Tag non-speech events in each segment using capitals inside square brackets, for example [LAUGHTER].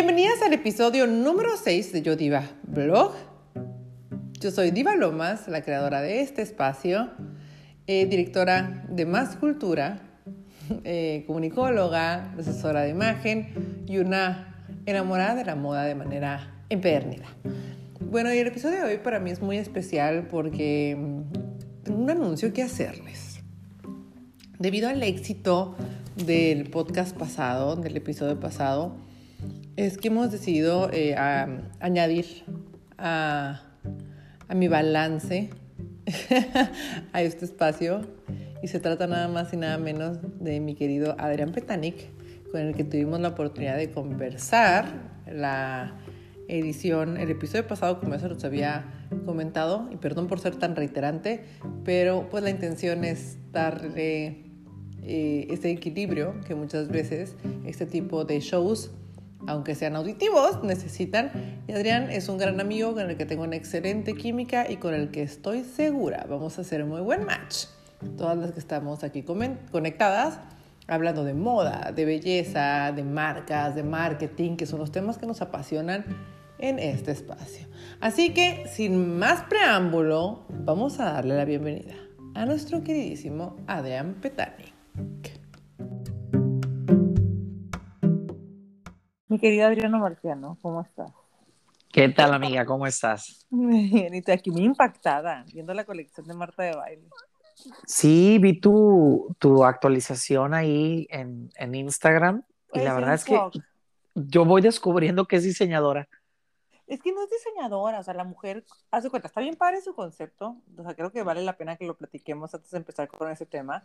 Bienvenidas al episodio número 6 de Yo Diva Blog. Yo soy Diva Lomas, la creadora de este espacio, eh, directora de Más Cultura, [LAUGHS] eh, comunicóloga, asesora de imagen y una enamorada de la moda de manera empedernida. Bueno, y el episodio de hoy para mí es muy especial porque mm, tengo un anuncio que hacerles. Debido al éxito del podcast pasado, del episodio pasado, es que hemos decidido eh, añadir a, mi balance [LAUGHS] a este espacio. Y se trata nada más y nada menos de mi querido Adrián Petanic, con el que tuvimos la oportunidad de conversar la edición, el episodio pasado, como eso los había comentado, y perdón por ser tan reiterante, pero pues la intención es darle eh, ese equilibrio que muchas veces este tipo de shows aunque sean auditivos, necesitan. Y Adrián es un gran amigo con el que tengo una excelente química y con el que estoy segura vamos a hacer un muy buen match. Todas las que estamos aquí conectadas, hablando de moda, de belleza, de marcas, de marketing, que son los temas que nos apasionan en este espacio. Así que, sin más preámbulo, vamos a darle la bienvenida a nuestro queridísimo Adrián Petani. Mi querido Adriano Marciano, ¿cómo estás? ¿Qué tal, amiga? ¿Cómo estás? Bien, y aquí muy impactada viendo la colección de Marta de Baile. Sí, vi tu, tu actualización ahí en, en Instagram y la verdad es que yo voy descubriendo que es diseñadora. Es que no es diseñadora, o sea, la mujer hace cuenta, está bien padre su concepto, o sea, creo que vale la pena que lo platiquemos antes de empezar con ese tema,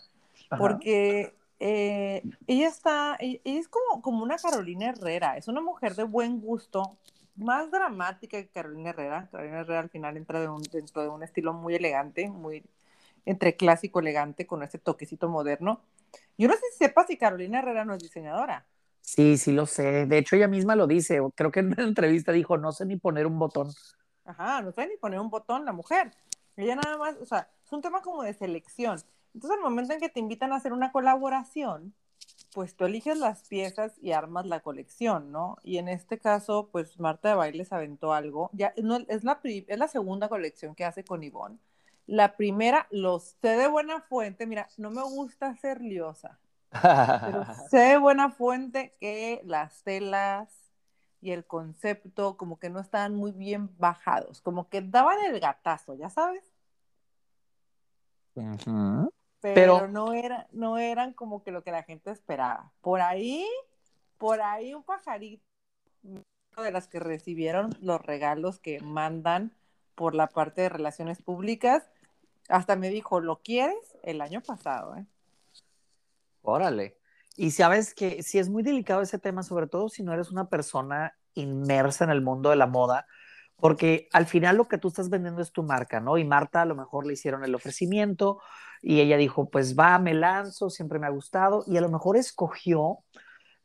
porque eh, ella está, ella es como, como una Carolina Herrera, es una mujer de buen gusto, más dramática que Carolina Herrera. Carolina Herrera al final entra de un, dentro de un estilo muy elegante, muy entre clásico elegante con ese toquecito moderno. Yo no sé si sepas si Carolina Herrera no es diseñadora. Sí, sí lo sé. De hecho, ella misma lo dice. Creo que en una entrevista dijo, no sé ni poner un botón. Ajá, no sé ni poner un botón la mujer. Ella nada más, o sea, es un tema como de selección. Entonces, al momento en que te invitan a hacer una colaboración, pues tú eliges las piezas y armas la colección, ¿no? Y en este caso, pues Marta de Bailes aventó algo. Ya no, es, la, es la segunda colección que hace con Ivonne. La primera, lo sé de buena fuente. Mira, no me gusta ser liosa, pero [LAUGHS] sé de buena fuente que las telas y el concepto como que no estaban muy bien bajados, como que daban el gatazo, ¿ya sabes? Pero, no, era, no eran como que lo que la gente esperaba. Por ahí, por ahí un pajarito de las que recibieron los regalos que mandan por la parte de relaciones públicas, hasta me dijo, ¿lo quieres? El año pasado, ¿eh? Órale. Y sabes que si es muy delicado ese tema, sobre todo si no eres una persona inmersa en el mundo de la moda, porque al final lo que tú estás vendiendo es tu marca, ¿no? Y Marta a lo mejor le hicieron el ofrecimiento y ella dijo, pues va, me lanzo, siempre me ha gustado, y a lo mejor escogió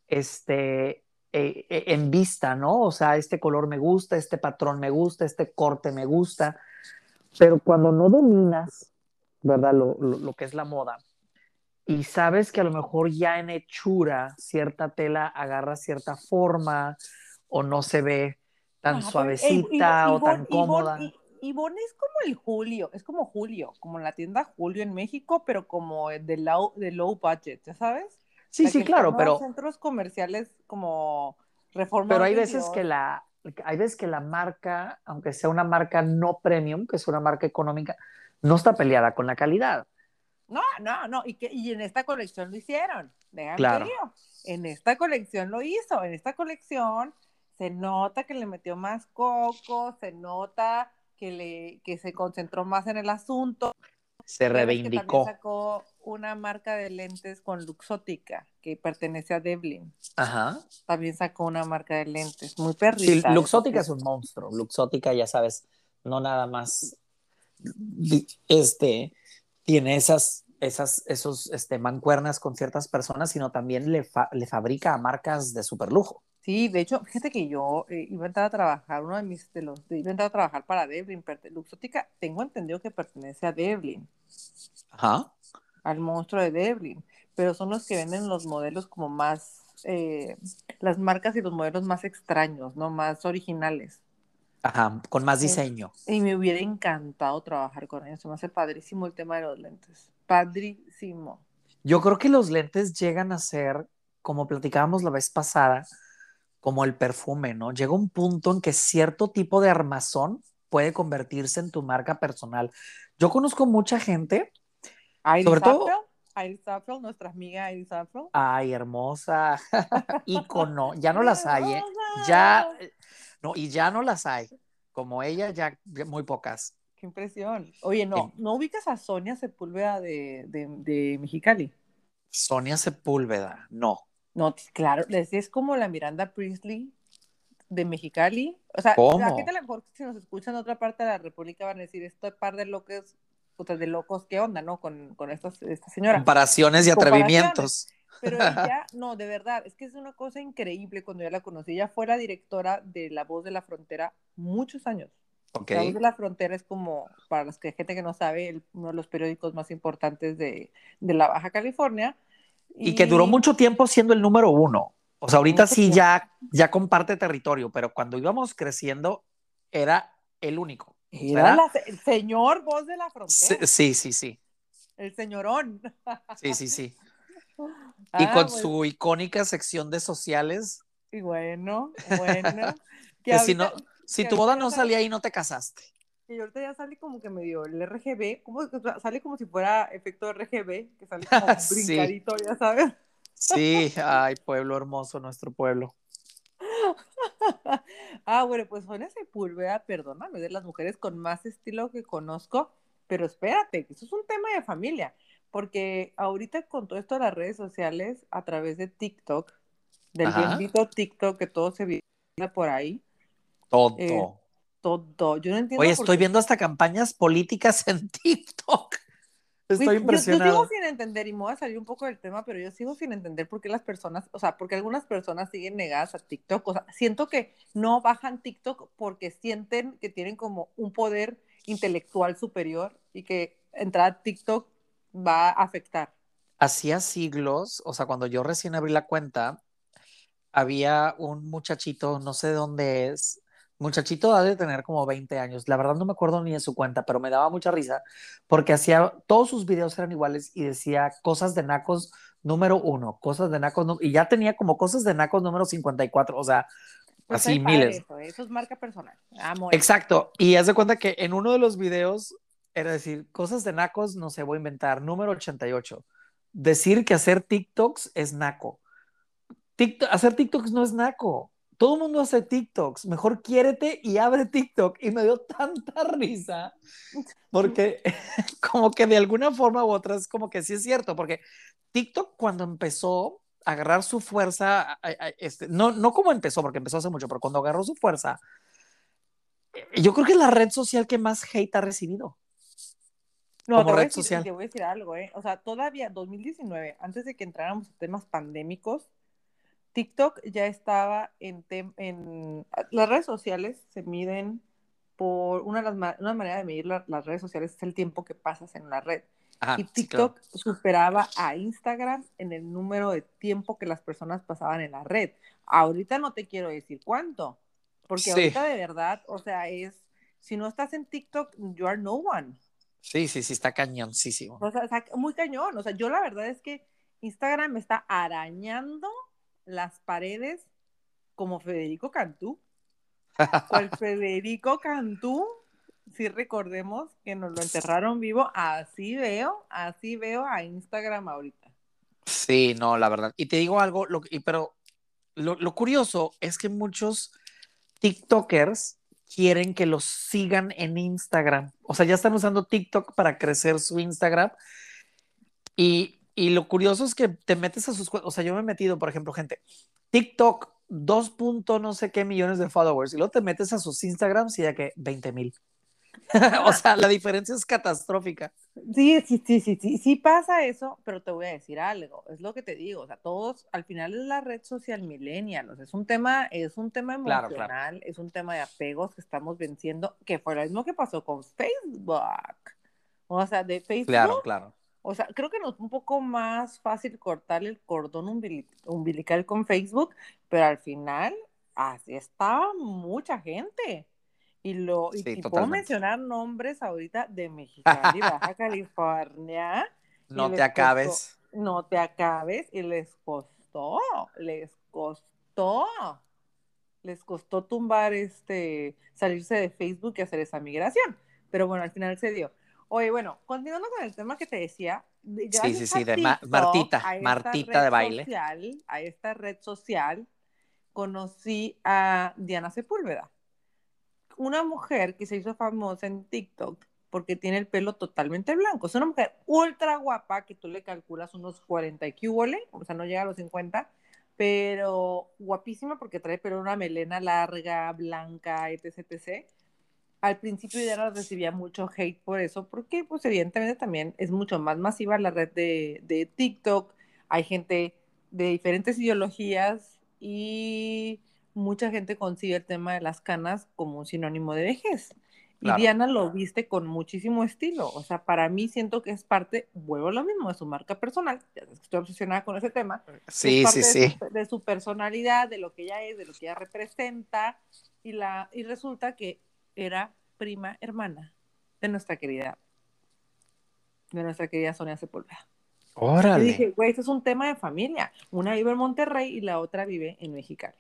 este, eh, eh, en vista, ¿no? O sea, este color me gusta, este patrón me gusta, este corte me gusta, pero cuando no dominas, ¿verdad? Lo, lo que es la moda, y sabes que a lo mejor ya en hechura cierta tela agarra cierta forma o no se ve tan suavecita o tan cómoda. Ivonne es como el Julio, es como Julio, como la tienda Julio en México, pero como de low, de low budget, ¿ya sabes? Sí, sí, claro, pero... Centros comerciales como reformados. Pero hay veces que la, hay veces que la marca, aunque sea una marca no premium, que es una marca económica, no está peleada con la calidad. No, no, no, y, que, y en esta colección lo hicieron, claro. En esta colección lo hizo, en esta colección se nota que le metió más coco, se nota que, le, que se concentró más en el asunto. Se reivindicó. También sacó una marca de lentes con Luxótica, que pertenece a Devlin. Ajá. También sacó una marca de lentes, muy perrita. Sí, Luxótica es un monstruo. Luxótica, ya sabes, no nada más este, tiene esas, esas esos, este, mancuernas con ciertas personas, sino también le, le fabrica a marcas de super lujo. Sí, de hecho, fíjate que yo eh, iba a entrar a trabajar, uno de mis, de los, iba a entrar a trabajar para Devlin, Luxótica, tengo entendido que pertenece a Devlin. Ajá. Al monstruo de Devlin, pero son los que venden los modelos como más, eh, las marcas y los modelos más extraños, ¿no? Más originales. Ajá, con más diseño. Y me hubiera encantado trabajar con ellos. Se me hace padrísimo el tema de los lentes. Padrísimo. Yo creo que los lentes llegan a ser, como platicábamos la vez pasada, como el perfume, ¿no? Llega un punto en que cierto tipo de armazón puede convertirse en tu marca personal. Yo conozco mucha gente, Iris sobre todo... Iris nuestra amiga Iris. Ay, hermosa. [LAUGHS] Icono. Ya no las hay, ¿eh? Ya, no, y ya no las hay. Como ella, ya ya muy pocas. Qué impresión. Oye, no, ¿no ubicas a Sonia Sepúlveda de, de, de Mexicali? Sonia Sepúlveda, no. No, claro, es, es como la Miranda Priestley de Mexicali. O sea, ¿Cómo? la gente a lo mejor si nos escuchan en otra parte de la República van a decir, este par de locos, puta, de locos, ¿qué onda, no? Con, con esta, esta señora. Comparaciones y Comparaciones. atrevimientos. Pero [LAUGHS] ella, no, de verdad, es que es una cosa increíble cuando yo la conocí. Ella fue la directora de La Voz de la Frontera muchos años. Ok. La Voz de la Frontera es como, para los que gente que no sabe, el- uno de los periódicos más importantes de, de la Baja California. Y que duró mucho tiempo siendo el número uno. O sea, ahorita sí tiempo. ya, ya comparte territorio, pero cuando íbamos creciendo era el único. Era la- el señor Voz de la Frontera, Sí, sí, sí, el señorón. Sí, sí, sí. [LAUGHS] Y Ah, con pues, su icónica sección de sociales, y bueno, bueno. [LAUGHS] Que, que si, ahorita- no, si que tu boda no salía ahí, no te casaste. Que ahorita ya sale como que medio el RGB, como, sale como si fuera efecto RGB, que sale como [LAUGHS] Sí. brincadito, ya sabes. Sí, ay, pueblo hermoso, nuestro pueblo. [LAUGHS] Ah, bueno, pues Sonia Sepúlveda, perdóname, de las mujeres con más estilo que conozco, pero espérate, que eso es un tema de familia, porque ahorita con todo esto de las redes sociales, a través de TikTok, del Ajá. bendito TikTok que todo se viraliza por ahí, Todo. Eh, todo, yo no entiendo Oye, estoy qué- viendo hasta campañas políticas en [LAUGHS] TikTok. Estoy yo- Yo, impresionado. sigo sin entender, y me voy a salir un poco del tema, pero yo sigo sin entender por qué las personas, o sea, porque algunas personas siguen negadas a TikTok. O sea, siento que no bajan TikTok porque sienten que tienen como un poder intelectual superior y que entrar a TikTok va a afectar. Hacía siglos, o sea, cuando yo recién abrí la cuenta, había un muchachito, no sé de dónde es, muchachito ha de tener como 20 años, la verdad no me acuerdo ni de su cuenta, pero me daba mucha risa porque hacía, todos sus videos eran iguales y decía cosas de nacos número uno, cosas de nacos, y ya tenía como cosas de nacos número 54, o sea, Pues así miles. Eso, eso es marca personal. Amo eso. Exacto, y haz de cuenta que en uno de los videos era decir, cosas de nacos, no sé, voy a inventar, número 88. Decir que hacer TikToks es naco. TikTok- hacer TikToks no es naco. Todo el mundo hace TikToks. Mejor quiérete y abre TikTok. Y me dio tanta risa porque [LAUGHS] como que de alguna forma u otra es como que sí es cierto, porque TikTok cuando empezó a agarrar su fuerza, este, no, no como empezó, porque empezó hace mucho, pero cuando agarró su fuerza, eh, yo creo que es la red social que más hate ha recibido. No, como te voy, red decir, social. te voy a decir algo, ¿eh? O sea, todavía 2019, antes de que entráramos a temas pandémicos, TikTok ya estaba en, en... Las redes sociales se miden por... Una, de las ma- una manera de medir la- las redes sociales es el tiempo que pasas en la red. Ajá, y Ah, claro. TikTok superaba a Instagram en el número de tiempo que las personas pasaban en la red. Ahorita no te quiero decir cuánto, porque Sí. ahorita de verdad, o sea, es... Si no estás en TikTok, you are no one. Sí, sí, sí, está cañoncísimo. O sea, o sea, muy cañón. O sea, yo la verdad es que Instagram me está arañando las paredes como Federico Cantú. Cual [LAUGHS] Federico Cantú, si recordemos que nos lo enterraron vivo, así veo, así veo a Instagram ahorita. Sí, no, la verdad. Y te digo algo, lo, y, pero lo, lo curioso es que muchos TikTokers quieren que los sigan en Instagram. O sea, ya están usando TikTok para crecer su Instagram. Y, y lo curioso es que te metes a sus cuentas. O sea, yo me he metido, por ejemplo, gente, TikTok, 2 punto no sé qué millones de followers. Y luego te metes a sus Instagrams y ya que 20 mil. [LAUGHS] o sea, la diferencia es catastrófica. Sí, sí, sí, sí, sí, sí pasa eso, pero te voy a decir algo, es lo que te digo, o sea, todos, al final es la red social millennial, o sea, es un tema, es un tema Claro, emocional, es un tema de apegos que estamos venciendo, que fue lo mismo que pasó con Facebook, o sea, de Facebook, Claro, claro. O sea, creo que nos es un poco más fácil cortar el cordón umbilical con Facebook, pero al final así estaba mucha gente. Y, lo, y, puedo mencionar nombres ahorita de [LAUGHS] Mexicali, Baja California. No te acabes. no te acabes. Y les costó, les costó. Les costó tumbar este, salirse de Facebook y hacer esa migración. Pero bueno, al final se dio. Oye, bueno, continuando con el tema que te decía. Sí, sí, sí, de Martita, Martita de baile. a esta red social conocí a Diana Sepúlveda, una mujer que se hizo famosa en TikTok porque tiene el pelo totalmente blanco. Es una mujer ultra guapa que tú le calculas unos 40 y o sea, no llega a los 50, pero guapísima porque trae pero una melena larga, blanca, etc, etc. Al principio ya recibía mucho hate por eso, porque pues evidentemente también es mucho más masiva la red de, de TikTok. Hay gente de diferentes ideologías y mucha gente consigue el tema de las canas como un sinónimo de vejez. Y Diana lo viste con muchísimo estilo. O sea, para mí siento que es parte, vuelvo lo mismo, de su marca personal. Ya estoy obsesionada con ese tema. Sí, sí, sí. de su personalidad, de lo que ella es, de lo que ella representa. Y, la, y resulta que era prima hermana de nuestra querida, de nuestra querida Sonia Sepúlveda. Órale. Y dije, güey, esto es un tema de familia. Una vive en Monterrey y la otra vive en Mexicali.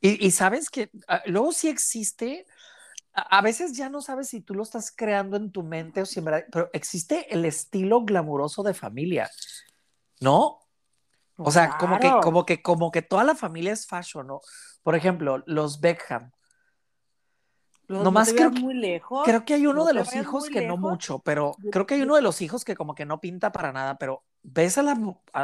Y, sabes que ah, luego sí existe, a, veces ya no sabes si tú lo estás creando en tu mente o si en verdad, pero existe el estilo glamuroso de familia, ¿no? O sea, como que, como que, como que toda la familia es fashion, ¿no? Por ejemplo, los Beckham. No más creo, muy lejos. creo que hay uno de los hijos que no mucho, pero creo que hay uno de los hijos que como que no pinta para nada, pero ves a la,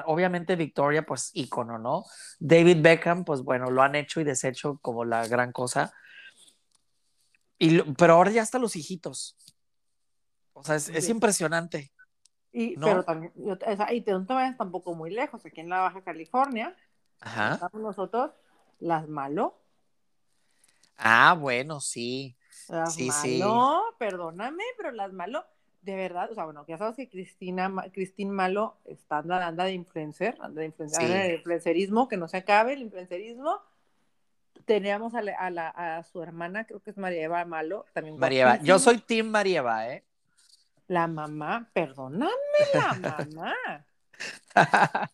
obviamente Victoria, pues ícono, ¿no? David Beckham, pues bueno, lo han hecho y deshecho como la gran cosa. Y, pero ahora ya hasta los hijitos. O sea, es, impresionante. Y, pero también, o sea, y no te vayas tampoco muy lejos, aquí en la Baja California, Ajá. estamos nosotros, las malo. Ah, bueno, sí. Las sí, malo, perdóname, pero las malo de verdad, o sea, bueno, ya sabes que Cristina, Cristín Malo está anda, de influencer, anda de, influencerismo, que no se acabe el influencerismo. Teníamos a, la, a, su hermana, creo que es María Eva Malo, también. María Eva, yo soy Team María Eva, ¿eh? La mamá, perdóname, la mamá. [LAUGHS]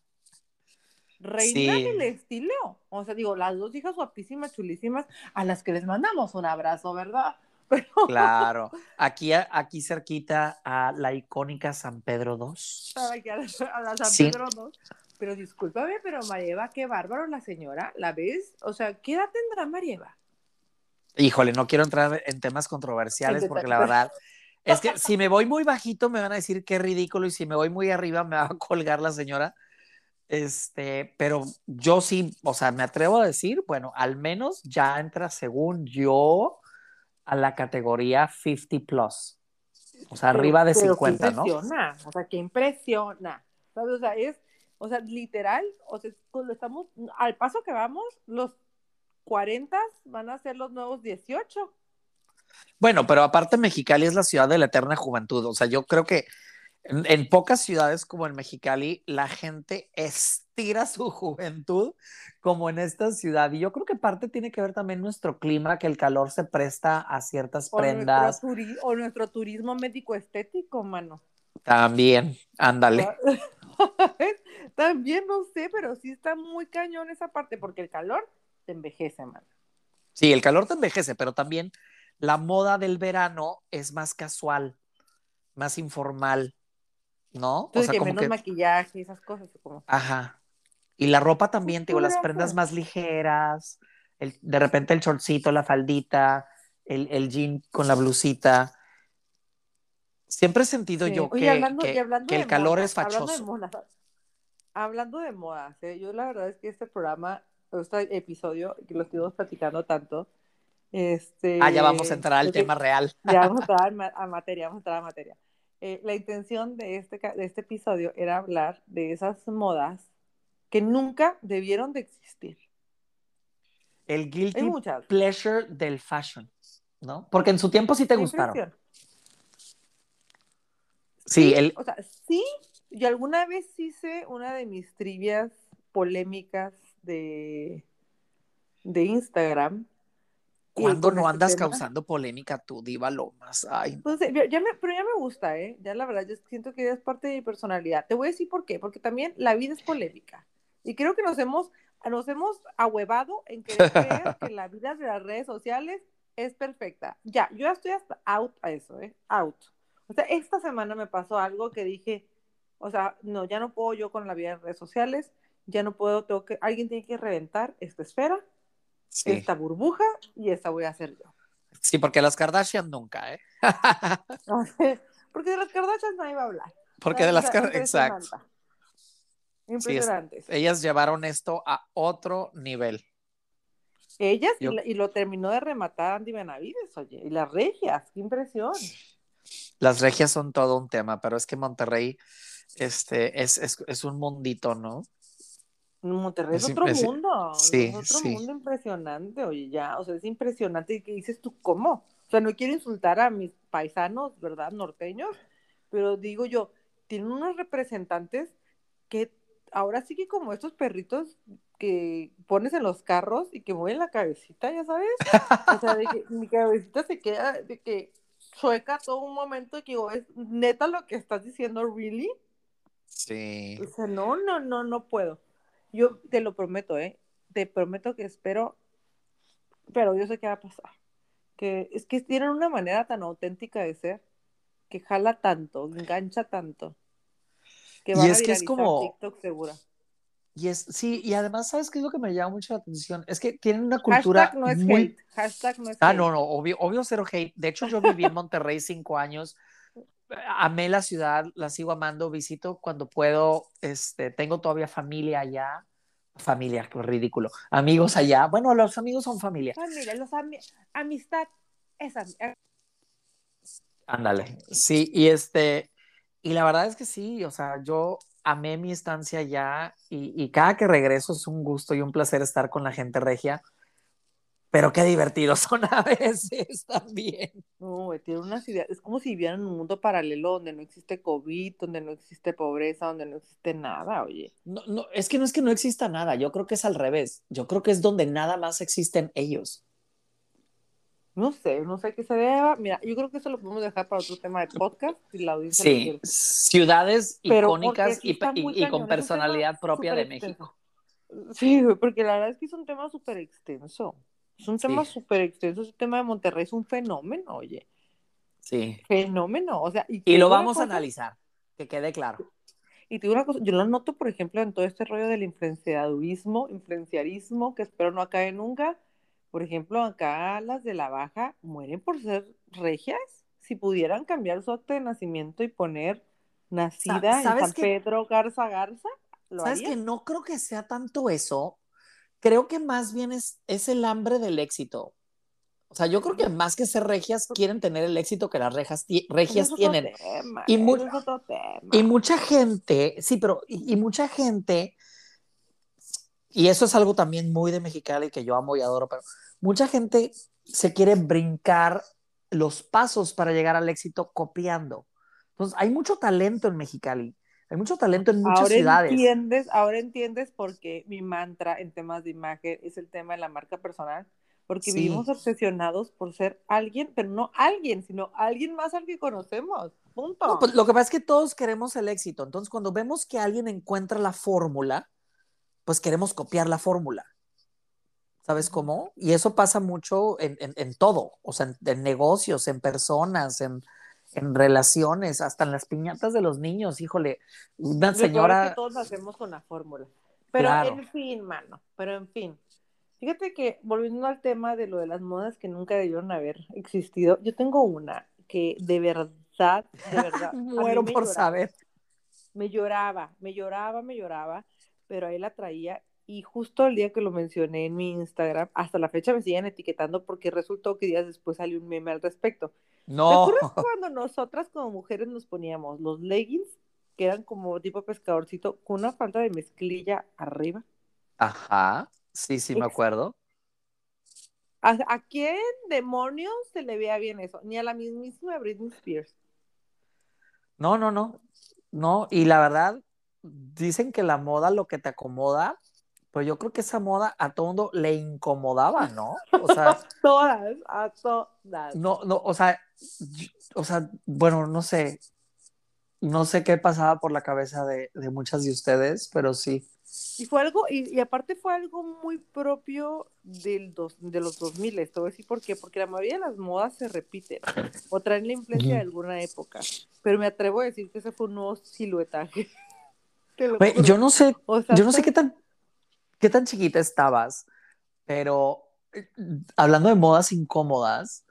Reina del estilo. O sea, digo, las dos hijas guapísimas, chulísimas, a las que les mandamos un abrazo, ¿verdad? [LAUGHS] Claro, aquí, aquí cerquita a la icónica San Pedro II. a, la San Pedro II. Pero discúlpame, pero Marieva, qué bárbaro la señora, ¿la ves? O sea, ¿qué edad tendrá Marieva? Híjole, no quiero entrar en temas controversiales porque la verdad es que [LAUGHS] si me voy muy bajito me van a decir qué ridículo y si me voy muy arriba me va a colgar la señora. Este, pero yo sí, o sea, me atrevo a decir, bueno, al menos ya entra según yo a la categoría 50 plus. O sea, arriba de 50, ¿no? O sea, que impresiona. O sea, es, o sea, literal, o sea, cuando estamos, al paso que vamos, los 40 van a ser los nuevos 18. Bueno, pero aparte Mexicali es la ciudad de la eterna juventud. O sea, yo creo que en, pocas ciudades como en Mexicali, la gente estira su [LAUGHS] juventud como en esta ciudad. Y yo creo que parte tiene que ver también nuestro clima, que el calor se presta a ciertas prendas. o nuestro turismo médico estético, mano. También, ándale. [LAUGHS] también no sé, pero sí está muy cañón esa parte, porque el calor te envejece, mano. Sí, el calor te envejece, pero también la moda del verano es más casual, más informal. ¿No? o sea, como menos maquillaje y esas cosas. Como... Ajá. Y la ropa también, digo, las prendas más ligeras, el, de repente el shortcito, la faldita, el, el jean con la blusita. Siempre he sentido yo que, que, el calor es fachoso. [LAUGHS] Hablando de moda, yo la verdad es que este programa, este episodio, que lo estuvimos platicando tanto, este... Ah, ya vamos a entrar al tema real. Ya vamos a [LAUGHS] entrar a materia, vamos a entrar a materia. Eh, la intención de este, de este episodio era hablar de esas modas que nunca debieron de existir. El guilty pleasure del fashion, ¿no? Porque en su tiempo sí te gustaron. Sí, el... o sea, sí, Yo alguna vez hice una de mis trivias polémicas de, de Instagram. ¿Cuándo no este andas tema- causando polémica tú, Diva Lomas? Ay, Pues, ya- me- pero ya me gusta, ¿eh? Ya la verdad, yo siento que ya es parte de mi personalidad. Te voy a decir por qué, porque también la vida es polémica. Y creo que nos hemos, nos hemos ahuevado en querer creer que la vida de las redes sociales es perfecta. Ya, yo ya estoy hasta out a eso, ¿eh? Out. O sea, esta semana me pasó algo que dije, o sea, no, ya no puedo yo con la vida de redes sociales, ya no puedo, tengo que, alguien tiene que reventar esta esfera, sí. esta burbuja, y esta voy a hacer yo. Sí, porque las Kardashian nunca, ¿eh? [LAUGHS] Porque de las Kardashians nadie va a hablar. Porque de las Kardashian, exacto. impresionante. Ellas llevaron esto a otro nivel. Ellas y, la- y lo terminó de rematar Andy Benavides, oye. Y las regias, qué impresión. Las regias son todo un tema, pero es que Monterrey este, es, es, es un mundito, ¿no? Monterrey es, Es otro mundo. sí, es otro sí. mundo impresionante, oye, ya. O sea, es impresionante. ¿Y qué dices tú? ¿Cómo? O sea, no quiero insultar a mis paisanos, ¿verdad? Norteños, pero digo yo, tienen unos representantes que ahora sí que como estos perritos que pones en los carros y que mueven la cabecita, ya sabes. O sea, de que mi cabecita se queda de que sueca todo un momento y que digo, es neta lo que estás diciendo, ¿really? Sí. O sea, no, no, no, no puedo. Yo te lo prometo, ¿eh? Te prometo que espero, pero yo sé qué va a pasar. Que es que tienen una manera tan auténtica de ser que jala tanto, engancha tanto. Que Y van a es que es como- TikTok segura. Y es, sí, y además, ¿sabes qué es lo que me llama mucho la atención? Es que tienen una cultura Hashtag no es muy... hate. Hashtag no es Ah, hate. no, no, obvio, obvio cero hate. De hecho, yo viví en Monterrey cinco años. Amé la ciudad, la sigo amando, visito cuando puedo. Este, tengo todavía familia allá. Familia, qué ridículo. Amigos allá. Bueno, los amigos son familia. Los ami- amistad es ami- Ándale. Sí, y este, y la verdad es que sí, o sea, yo amé mi estancia allá y, y cada que regreso es un gusto y un placer estar con la gente regia. Pero qué divertidos son [LAUGHS] a veces también. No, güey, tiene unas ideas. Es como si vivieran en un mundo paralelo donde no existe COVID, donde no existe pobreza, donde no existe nada, oye. No, no, es que no es que no exista nada, yo creo que es al revés. Yo creo que es donde nada más existen ellos. No sé, no sé qué se deba. Mira, yo creo que eso lo podemos dejar para otro tema de podcast si la audiencia Sí, ciudades Pero icónicas y, con personalidad propia de México. extenso. Sí, güey, porque la verdad es que es un tema súper extenso. Es un tema súper extenso. Ese tema de Monterrey es un fenómeno, oye. Sí. Fenómeno. O sea, y, lo vamos a analizar, que quede claro. Y te digo una cosa, yo lo noto, por ejemplo, en todo este rollo del influenciadurismo, influenciarismo, que espero no acabe nunca. Por ejemplo, acá las de la baja mueren por ser regias. Si pudieran cambiar su acta de nacimiento y poner nacida en ¿sabes San? Pedro Garza Garza, ¿lo ¿Sabes harías? que no creo que sea tanto eso? Creo que más bien es, es el hambre del éxito. O sea, yo creo que más que ser regias, quieren tener el éxito que las rejas regias es tienen. Y mu- tema. Y mucha gente, sí, pero y, y mucha gente, y eso es algo también muy de Mexicali que yo amo y adoro, pero mucha gente se quiere brincar los pasos para llegar al éxito copiando. Entonces, hay mucho talento en Mexicali, hay mucho talento en muchas ahora ciudades. entiendes, ahora entiendes por qué mi mantra en temas de imagen es el tema de la marca personal, porque Sí. vivimos obsesionados por ser alguien, pero no alguien, sino alguien más al que conocemos. Punto. No, pues, lo que pasa es que todos queremos el éxito. Entonces, cuando vemos que alguien encuentra la fórmula, pues queremos copiar la fórmula. ¿Sabes cómo? Y eso pasa mucho en, en- en todo, o sea, en, en negocios, en personas, en, en relaciones, hasta en las piñatas de los niños. Híjole, una señora... que todos hacemos con la fórmula. Pero Claro. en fin, mano, pero en fin. Fíjate que volviendo al tema de lo de las modas que nunca debieron haber existido, yo tengo una que de verdad, de verdad, [LAUGHS] Muero por lloraba. saber. me lloraba, me lloraba, me lloraba, pero ahí la traía y justo el día que lo mencioné en mi Instagram, hasta la fecha me siguen etiquetando porque resultó que días después salió un meme al respecto. ¿Te No, acuerdas [LAUGHS] cuando nosotras como mujeres nos poníamos los leggings, que eran como tipo pescadorcito, con una falda de mezclilla arriba? ajá, sí, sí, me acuerdo. ¿A, a quién demonios se le veía bien eso? Ni a la mismísima Britney Spears. No, no, no. ¿no? Y la verdad, dicen que la moda lo que te acomoda, pero yo creo que esa moda a todo mundo le incomodaba, ¿no? [LAUGHS] O sea, A todas, a todas. no, no, o sea, yo- o sea, bueno, no sé, no sé qué pasaba por la cabeza de, de muchas de ustedes, pero sí. Y fue algo, y, y aparte fue algo muy propio del dos, de los 2000, te voy a decir por qué, porque la mayoría de las modas se repiten [LAUGHS] o traen la influencia de alguna época, pero me atrevo a decir que ese fue un nuevo siluetaje. [LAUGHS] Yo no sé, O sea, yo no sé qué tan, qué tan chiquita estabas, pero eh, hablando de modas incómodas,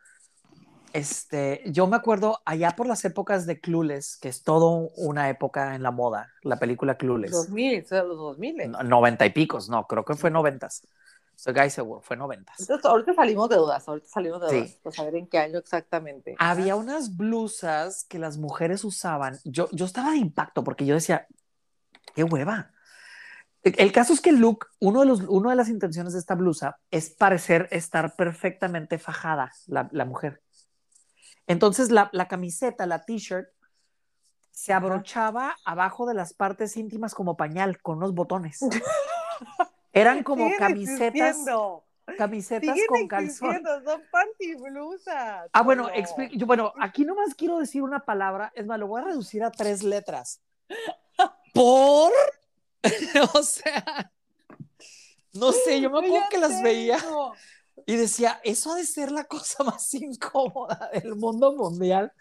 este, yo me acuerdo allá por las épocas de Clueless, que es todo una época en la moda, la película Clueless. 2000, o sea, los 2000. No- Noventa y picos, no, creo que fue noventas. Estoy casi seguro, fue noventas. Entonces, ahorita salimos de dudas, ahorita salimos de Sí. dudas, pues a ver en qué año exactamente. Había unas blusas que las mujeres usaban. Yo, yo estaba de impacto porque yo decía, qué hueva. El caso es que el look, uno de, los, uno de las intenciones de esta blusa es parecer estar perfectamente fajada la, la mujer. Entonces la, la camiseta, la t-shirt, se abrochaba abajo de las partes íntimas como pañal, con unos botones. [LAUGHS] Eran como camisetas, existiendo, camisetas con calzón. son pantiblusas. Ah, bueno, yo, bueno, aquí nomás quiero decir una palabra, es más, lo voy a reducir a tres letras. [LAUGHS] Por, [LAUGHS] o sea, no sé, yo me acuerdo que las veía y decía, eso ha de ser la cosa [LAUGHS] más incómoda del mundo mundial.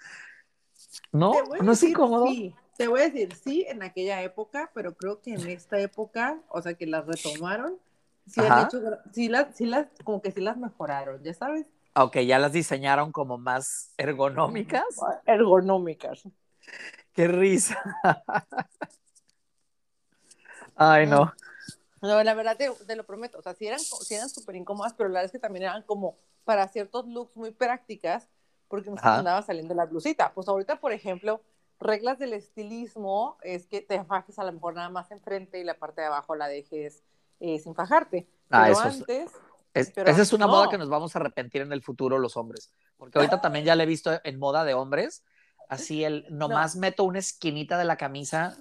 ¿No? ¿No es incómodo? Sí, te voy a decir sí en aquella época, pero creo que en esta época, o sea, que las retomaron, sí han hecho, sí las, sí las, como que sí las mejoraron, ya sabes, Ok, ya las diseñaron como más ergonómicas. ergonómicas. Qué risa. [LAUGHS] Ay, no. No, la verdad te, te lo prometo, o sea, sí eran, sí eran súper incómodas, pero la verdad es que también eran como para ciertos looks muy prácticas, porque nos andaba saliendo la blusita. Pues ahorita, por ejemplo, reglas del estilismo es que te fajes a lo mejor nada más enfrente y la parte de abajo la dejes eh, sin fajarte. Ah, pero eso es- antes, Es- Pero esa es una no. moda que nos vamos a arrepentir en el futuro los hombres. Porque ahorita [LAUGHS] también ya la he visto en moda de hombres. Así el nomás meto una esquinita de la camisa.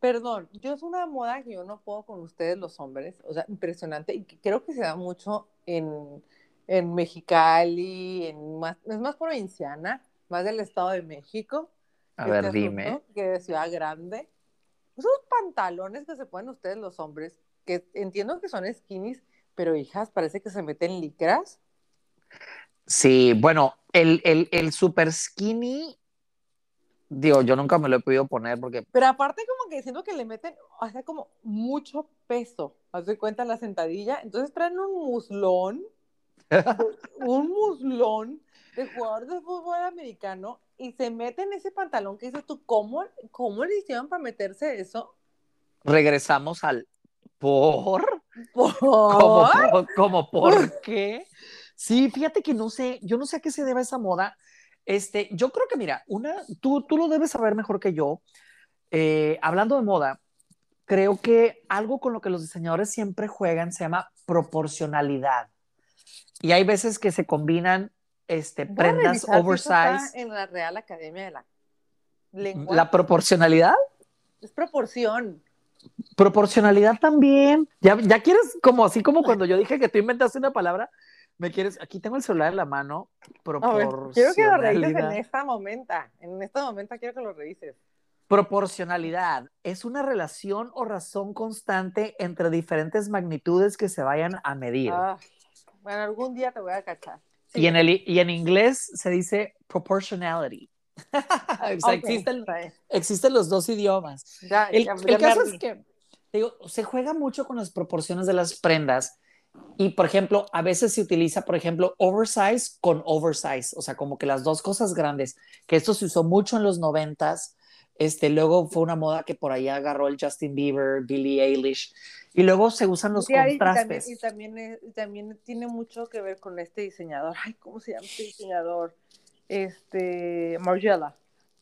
Perdón, yo es una moda que yo no puedo con ustedes los hombres, o sea, impresionante, y creo que se da mucho en, en Mexicali, en más, es más provinciana, más del Estado de México, A ver, este dime. asunto, que de Ciudad Grande. Esos pantalones que se ponen ustedes los hombres, que entiendo que son skinnies, pero hijas, parece que se meten licras. Sí, bueno, el, el, el super skinny, digo, yo nunca me lo he podido poner porque Pero aparte como que siento que le meten, o sea, como mucho peso, haz de cuenta la sentadilla, entonces traen un muslón, un muslón de jugador de fútbol americano y se meten ese pantalón que dices tú, ¿cómo, cómo le hicieron para meterse eso? regresamos al por. ¿Por? ¿Cómo, por- cómo por qué? Sí, fíjate que no sé, yo no sé a qué se debe esa moda. Este, yo creo que, mira, una, tú, tú lo debes saber mejor que yo. Eh, hablando de moda, creo que algo con lo que los diseñadores siempre juegan se llama proporcionalidad. Y hay veces que se combinan este, Voy prendas oversize. en la Real Academia de la Lengua. La proporcionalidad, Es proporción. proporcionalidad también. Ya, ya quieres, como así como cuando yo dije que tú inventaste una palabra, me quieres, aquí tengo el celular en la mano, A ver, quiero que lo revises en proporcionalidad. este momento. En este momento quiero que lo revises. Proporcionalidad es una relación o razón constante entre diferentes magnitudes que se vayan a medir. Ah, bueno, algún día te voy a cachar. y, en el, y en inglés se dice proportionality. [LAUGHS] o sea, existen, los dos idiomas. Ya, El, ya- ya caso es que digo, se juega mucho con las proporciones de las prendas y, por ejemplo, a veces se utiliza, por ejemplo, oversize con oversize, o sea, como que las dos cosas grandes, que esto se usó mucho en los noventas, este, luego fue una moda que por ahí agarró el Justin Bieber, Billie Eilish, y luego se usan los Sí, contrastes. y también, y también tiene mucho que ver con este diseñador. Ay, ¿cómo se llama este diseñador? Este, Margiela.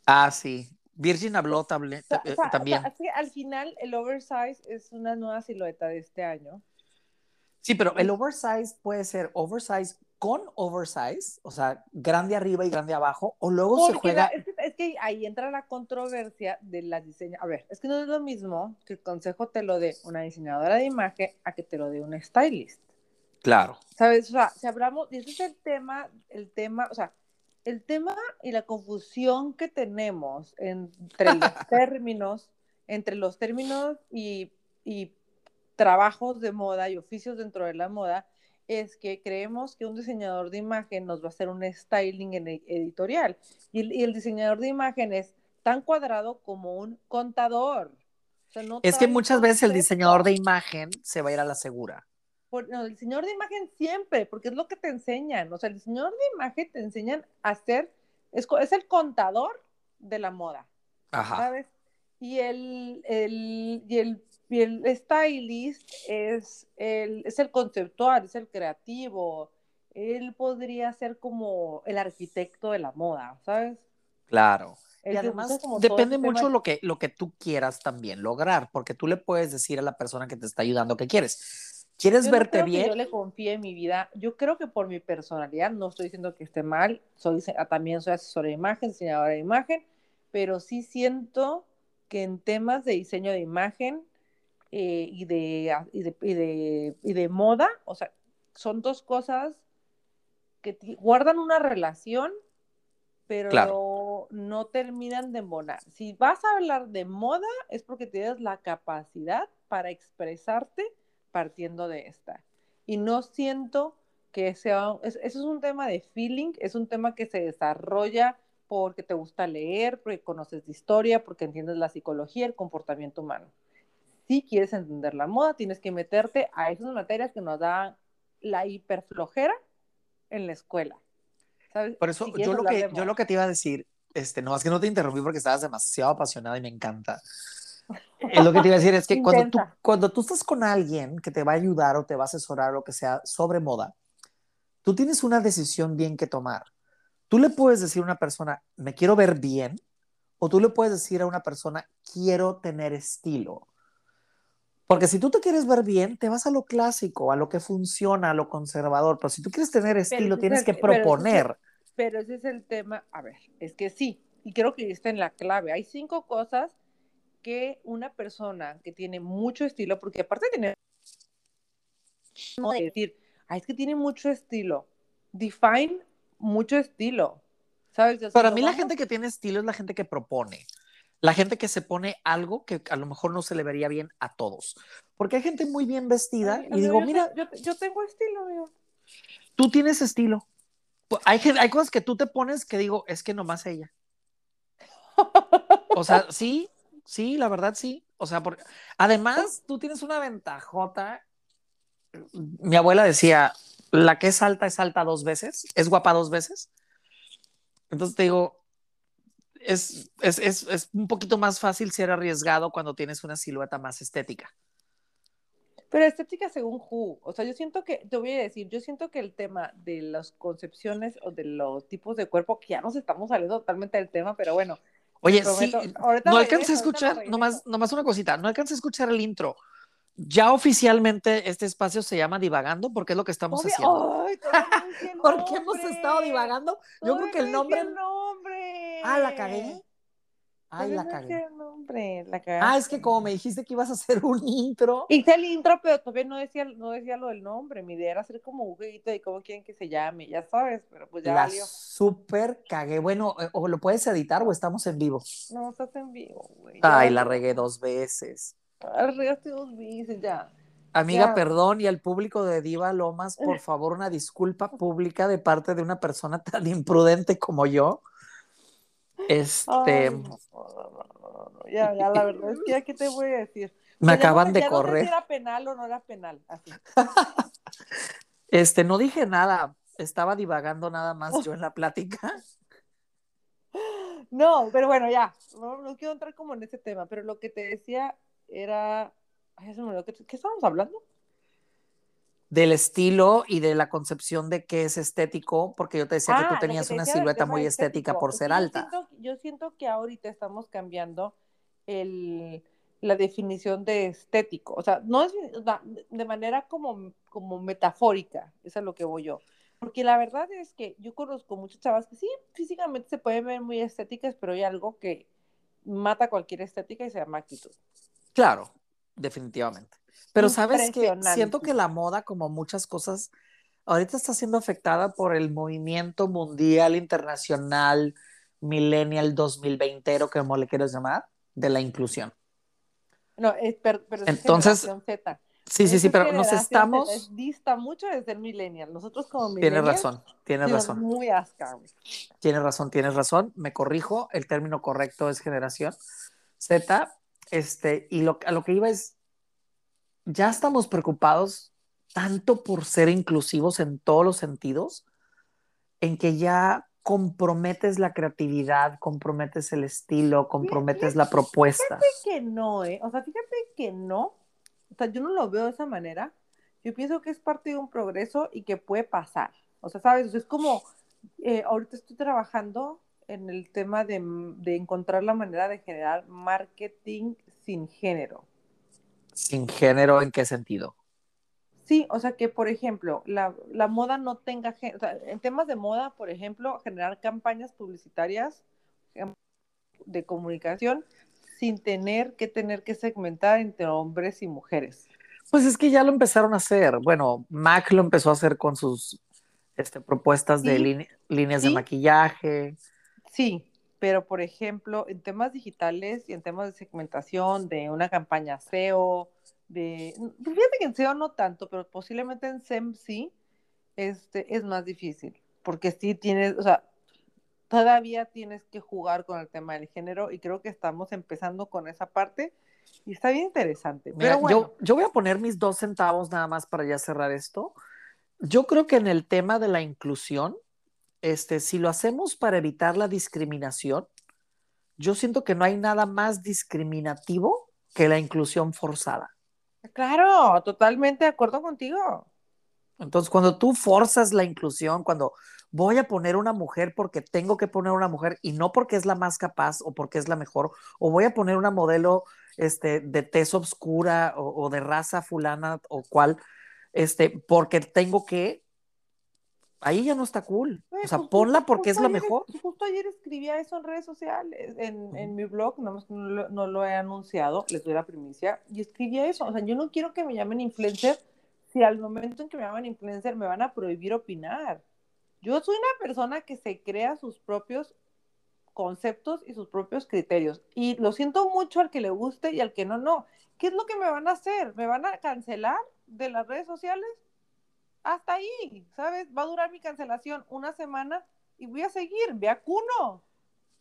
Ah, sí. Virgin habló table- O sea, eh, o sea, también. o sea, sí, al final, el oversize es una nueva silueta de este año. Sí, pero el oversize puede ser oversize con oversize, o sea, grande arriba y grande abajo, o luego se juega. es, que, es, que, ahí entra la controversia de la diseña. A ver, es que no es lo mismo que el consejo te lo dé una diseñadora de imagen a que te lo dé una stylist. Claro. ¿Sabes? O sea, si hablamos, y ese es el tema, el tema, o sea, el tema y la confusión que tenemos entre los [LAUGHS] términos, entre los términos y, y trabajos de moda y oficios dentro de la moda, es que creemos que un diseñador de imagen nos va a hacer un styling en editorial. Y el, diseñador de imagen es tan cuadrado como un contador. es que muchas veces el diseñador de imagen se va a ir a la segura. no, el diseñador de imagen siempre, porque es lo que te enseñan. O sea, el diseñador de imagen te enseñan a hacer, es, es el contador de la moda. Ajá. ¿Sabes? Y el, el, y el y el stylist es el, es el conceptual, es el creativo. Él podría ser como el arquitecto de la moda, ¿sabes? Claro. y además depende mucho lo que, lo que tú quieras también lograr, porque tú le puedes decir a la persona que te está ayudando qué quieres. ¿Quieres verte bien? yo le confíe en mi vida. Yo creo que por mi personalidad, no estoy diciendo que esté mal, soy, también soy asesora de imagen, diseñadora de imagen, pero sí siento que en temas de diseño de imagen, eh, y, de, y, de, y, de, y, de, moda, o sea, son dos cosas que guardan una relación, pero no, terminan de embonar. Si vas a hablar de moda, es porque tienes la capacidad para expresarte partiendo de esta. Y no siento que sea, eso es un tema de feeling, es un tema que se desarrolla porque te gusta leer, porque conoces de historia, porque entiendes la psicología, el comportamiento humano si quieres entender la moda, tienes que meterte a esas materias que nos dan la hiperflojera en la escuela. Por eso yo, lo que, yo lo que te iba a decir, este, no, es que no te interrumpí porque estabas demasiado apasionada y me encanta. Es lo que te iba a decir es que [LAUGHS] cuando tú, cuando tú estás con alguien que te va a ayudar o te va a asesorar o lo que sea sobre moda, tú tienes una decisión bien que tomar. Tú le puedes decir a una persona, me quiero ver bien, o tú le puedes decir a una persona, quiero tener estilo. Porque si tú te quieres ver bien, te vas a lo clásico, a lo que funciona, a lo conservador. Pero si tú quieres tener estilo, tienes que proponer. Pero ese, es el tema. A ver, es que sí, y creo que está en la clave. Hay cinco cosas que una persona que tiene mucho estilo, porque aparte de tener. No decir, es que tiene mucho estilo. Define mucho estilo. ¿Sabes? Para mí, la gente que tiene estilo es la gente que propone la gente que se pone algo que a lo mejor no se le vería bien a todos. Porque hay gente muy bien vestida y digo, mira, yo, tengo estilo, amigo. Tú tienes estilo. Hay, hay cosas que tú te pones que digo, es que nomás ella. O sea, [LAUGHS] sí, sí, la verdad sí. O sea, porque además tú tienes una ventajota. Mi abuela decía, la que es alta es alta dos veces, es guapa dos veces. Entonces te digo, es, es, es, es, un poquito más fácil ser arriesgado cuando tienes una silueta más estética. Pero estética según Who, o sea, yo siento que, te voy a decir, yo siento que el tema de las concepciones o de los tipos de cuerpo, que ya nos estamos saliendo totalmente del tema, pero bueno. Oye, sí, no alcancé a escuchar, nomás, nomás una cosita, no alcancé a escuchar el intro. Ya oficialmente este espacio se llama Divagando porque es lo que estamos haciendo. Ay, [LAUGHS] ¿Por qué hemos estado divagando? Yo creo que el nombre. Ah, la cagué. Ay, la cagué. Nombre, la ah, es que como me dijiste que ibas a hacer un [LAUGHS] intro. Hice el intro, pero todavía no decía, no decía lo del nombre. Mi idea era hacer como un jueguito de cómo quieren que se llame, ya sabes, pero pues ya la valió. Súper cagué. Bueno, eh, o lo puedes editar o estamos en vivo. No, estás en vivo, güey. Ay, la regué dos veces. La regaste dos veces, ya. Amiga, perdón, y al público de Diva Lomas, por [LAUGHS] favor, una disculpa pública de parte de una persona tan imprudente como yo. Este. ya, ya, la verdad es que, ¿qué te voy a decir? Me acaban de correr. No sé si era penal o no era penal, así. [LAUGHS] este, no dije nada, estaba divagando nada más yo en la plática. [LAUGHS] No, pero bueno, ya, no, no quiero entrar como en ese tema, pero lo que te decía era. Ay, se me ¿Qué, ¿Qué estábamos hablando? Del estilo y de la concepción de qué es estético, porque yo te decía que tú ah, tenías una silueta muy estética por ser alta. Yo siento, que ahorita estamos cambiando el, la definición de estético, o sea, no es de manera como, como metafórica, eso es lo que voy yo. Porque la verdad es que yo conozco muchas chavas que sí, físicamente se pueden ver muy estéticas, pero hay algo que mata cualquier estética y se llama actitud. Claro, definitivamente. Pero sabes que siento que la moda, como muchas cosas, ahorita está siendo afectada por el movimiento mundial, internacional, millennial 2020, o como le quieras llamar, de la inclusión. No, es, pero, pero es Entonces, Z. Sí, sí, sí, pero nos estamos... Z dista mucho de ser millennial. Nosotros como Tienes millennials razón, tienes razón. muy asca. Tienes razón, tienes razón. Me corrijo, el término correcto es generación Z. Este, y lo, a lo que iba es, ya estamos preocupados tanto por ser inclusivos en todos los sentidos, en que ya comprometes la creatividad, comprometes el estilo, comprometes la propuesta. que no, ¿eh? O sea, fíjate que no. O sea, yo no lo veo de esa manera. Yo pienso que es parte de un progreso y que puede pasar. O sea, ¿sabes? O sea, es como, eh, ahorita estoy trabajando en el tema de, de encontrar la manera de generar marketing sin género. Sin género, ¿en qué sentido? Sí, o sea que, por ejemplo, la, la moda no tenga género. O sea, en temas de moda, por ejemplo, generar campañas publicitarias em, de comunicación sin tener que tener que segmentar entre hombres y mujeres. Pues es que ya lo empezaron a hacer. Bueno, Mac lo empezó a hacer con sus este, propuestas de Sí, líneas de maquillaje. Sí, pero por ejemplo, en temas digitales y en temas de segmentación, de una campaña SEO, de... Fíjate que en SEO no tanto, pero posiblemente en SEM sí, este, es más difícil, porque sí tienes, o sea, todavía tienes que jugar con el tema del género y creo que estamos empezando con esa parte y está bien interesante. Mira, pero bueno, yo, yo voy a poner mis dos centavos nada más para ya cerrar esto. Yo creo que en el tema de la inclusión, este, si lo hacemos para evitar la discriminación, yo siento que no hay nada más discriminativo que la inclusión forzada. claro, totalmente de acuerdo contigo. Entonces, cuando tú forzas la inclusión, cuando voy a poner una mujer porque tengo que poner una mujer y no porque es la más capaz o porque es la mejor, o voy a poner una modelo este, de tez oscura o, o de raza fulana o cual, este, porque tengo que, ahí ya no está cool. O sea, pues, ponla porque es la ayer- mejor. Justo ayer escribía eso en redes sociales, en, en mi blog, nada más que no lo, no lo he anunciado, les doy la primicia, y escribía eso. O sea, yo no quiero que me llamen influencer si al momento en que me llaman influencer me van a prohibir opinar. Yo soy una persona que se crea sus propios conceptos y sus propios criterios. Y lo siento mucho al que le guste y al que no, no. ¿Qué es lo que me van a hacer? ¿Me van a cancelar de las redes sociales? Hasta ahí, ¿sabes? Va a durar mi cancelación una semana y voy a seguir. Ve a Cuno.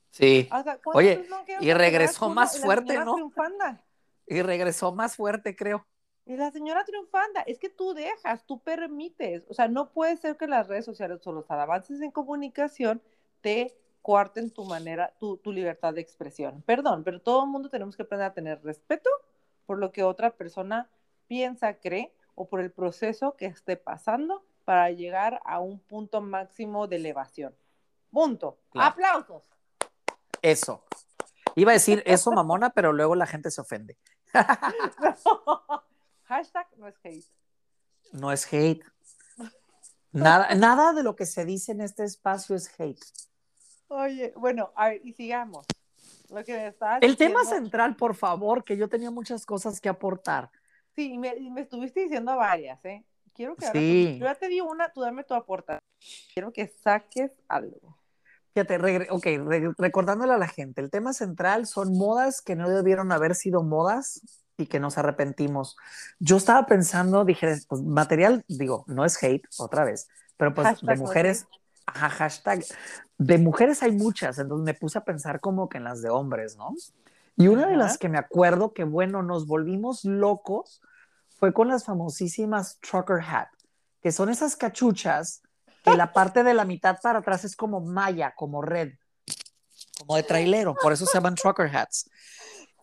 Sí. ¿Hasta cuándo Oye, y regresó más fuerte, ¿no? triunfanda. Y regresó más fuerte, creo. Y la señora triunfanda, es que tú dejas, tú permites, o sea, no puede ser que las redes sociales o los avances en comunicación te coarten tu manera, tu, tu libertad de expresión. Perdón, pero todo el mundo tenemos que aprender a tener respeto por lo que otra persona piensa, cree o por el proceso que esté pasando para llegar a un punto máximo de elevación. Punto. Claro. Aplausos. Eso. Iba a decir eso, mamona, pero luego la gente se ofende. [LAUGHS] Hashtag no es hate. No es hate. Nada, nada de lo que se dice en este espacio es hate. Oye, bueno, a ver, y sigamos. Lo que me estabas El tema central, por favor, que yo tenía muchas cosas que aportar. Sí, y me, y me estuviste diciendo varias, ¿eh? Quiero que ahora Sí. yo ya te di una, tú dame tu aportación. Quiero que saques algo. Fíjate, regre- ok, re- recordándole a la gente, el tema central son modas que no debieron haber sido modas y que nos arrepentimos. Yo estaba pensando, dije, pues material, digo, no es hate, otra vez, pero pues Hashtag de mujeres, ajá, hashtag, de mujeres hay muchas, entonces me puse a pensar como que en las de hombres, ¿no? Y una de las que me acuerdo que, bueno, nos volvimos locos fue con las famosísimas trucker hat, que son esas cachuchas que la parte de la mitad para atrás es como malla, como red, como de trailero, por eso se llaman trucker hats.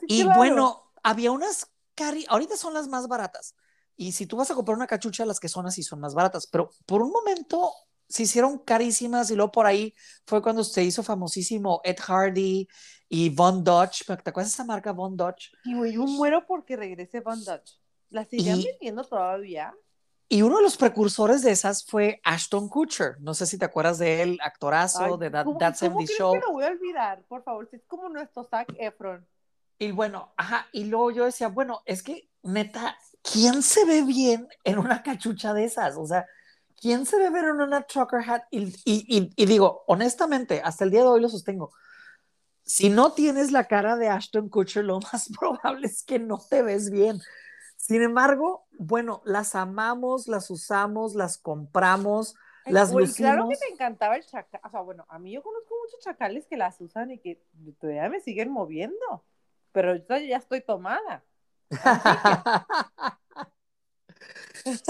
Y claro. bueno, había unas cari, ahorita son las más baratas. Y si tú vas a comprar una cachucha, las que son así son más baratas, pero por un momento se hicieron carísimas y luego por ahí fue cuando se hizo famosísimo Ed Hardy y Von Dutch. ¿Te acuerdas de esa marca Von Dutch? Y güey, yo muero porque regrese Van Dutch. ¿La seguían Y- vendiendo todavía? Y uno de los precursores de esas fue Ashton Kutcher. No sé si te acuerdas de él, actorazo Ay, de That, ¿cómo- That cómo 70 crees Show. que lo voy a olvidar? Por favor, si es como nuestro Zac Efron. Y bueno, ajá, y luego yo decía, bueno, es que neta, ¿quién se ve bien en una cachucha de esas? O sea, ¿quién se ve bien en una trucker hat? Y, y, y, y digo, honestamente, hasta el día de hoy lo sostengo. Si no tienes la cara de Ashton Kutcher, lo [LAUGHS] más probable es que no te ves bien. Sin embargo, bueno, las amamos, las usamos, las compramos, Ay, las güey, Claro que lucimos. te encantaba el chacal. O sea, bueno, a mí yo conozco muchos chacales que las usan y que todavía me siguen moviendo. Pero yo ya estoy tomada.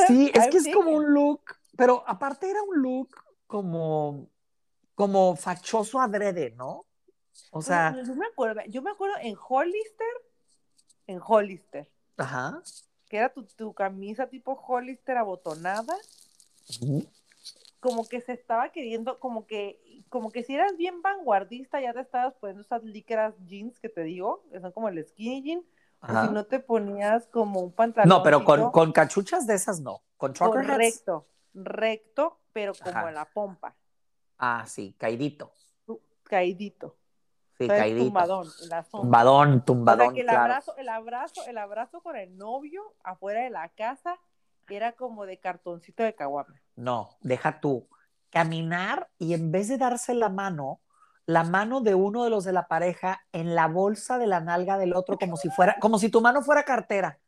Sí, es que es como un look, pero aparte era un look como, como fachoso adrede, ¿no? O sea, Yo, yo me acuerdo, yo me acuerdo en Hollister, en Hollister, ajá. que era tu, tu camisa tipo Hollister abotonada, como que se estaba queriendo, como que, como que si eras bien vanguardista, ya te estabas poniendo esas licras jeans que te digo, que son como el skinny jean, o ajá. si no te ponías como un pantalón. No, pero con, con cachuchas de esas no. Con trucker hats. recto, recto, pero como Ajá. la pompa, Ah, sí, caidito. caidito, Sí, tumbadón. Tumbadón, O sea, tumbadón, que el claro. abrazo, el abrazo, el abrazo con el novio afuera de la casa era como de cartoncito de caguama. No, deja tú. Caminar y en vez de darse la mano, la mano de uno de los de la pareja en la bolsa de la nalga del otro, como si fuera, como si tu mano fuera cartera.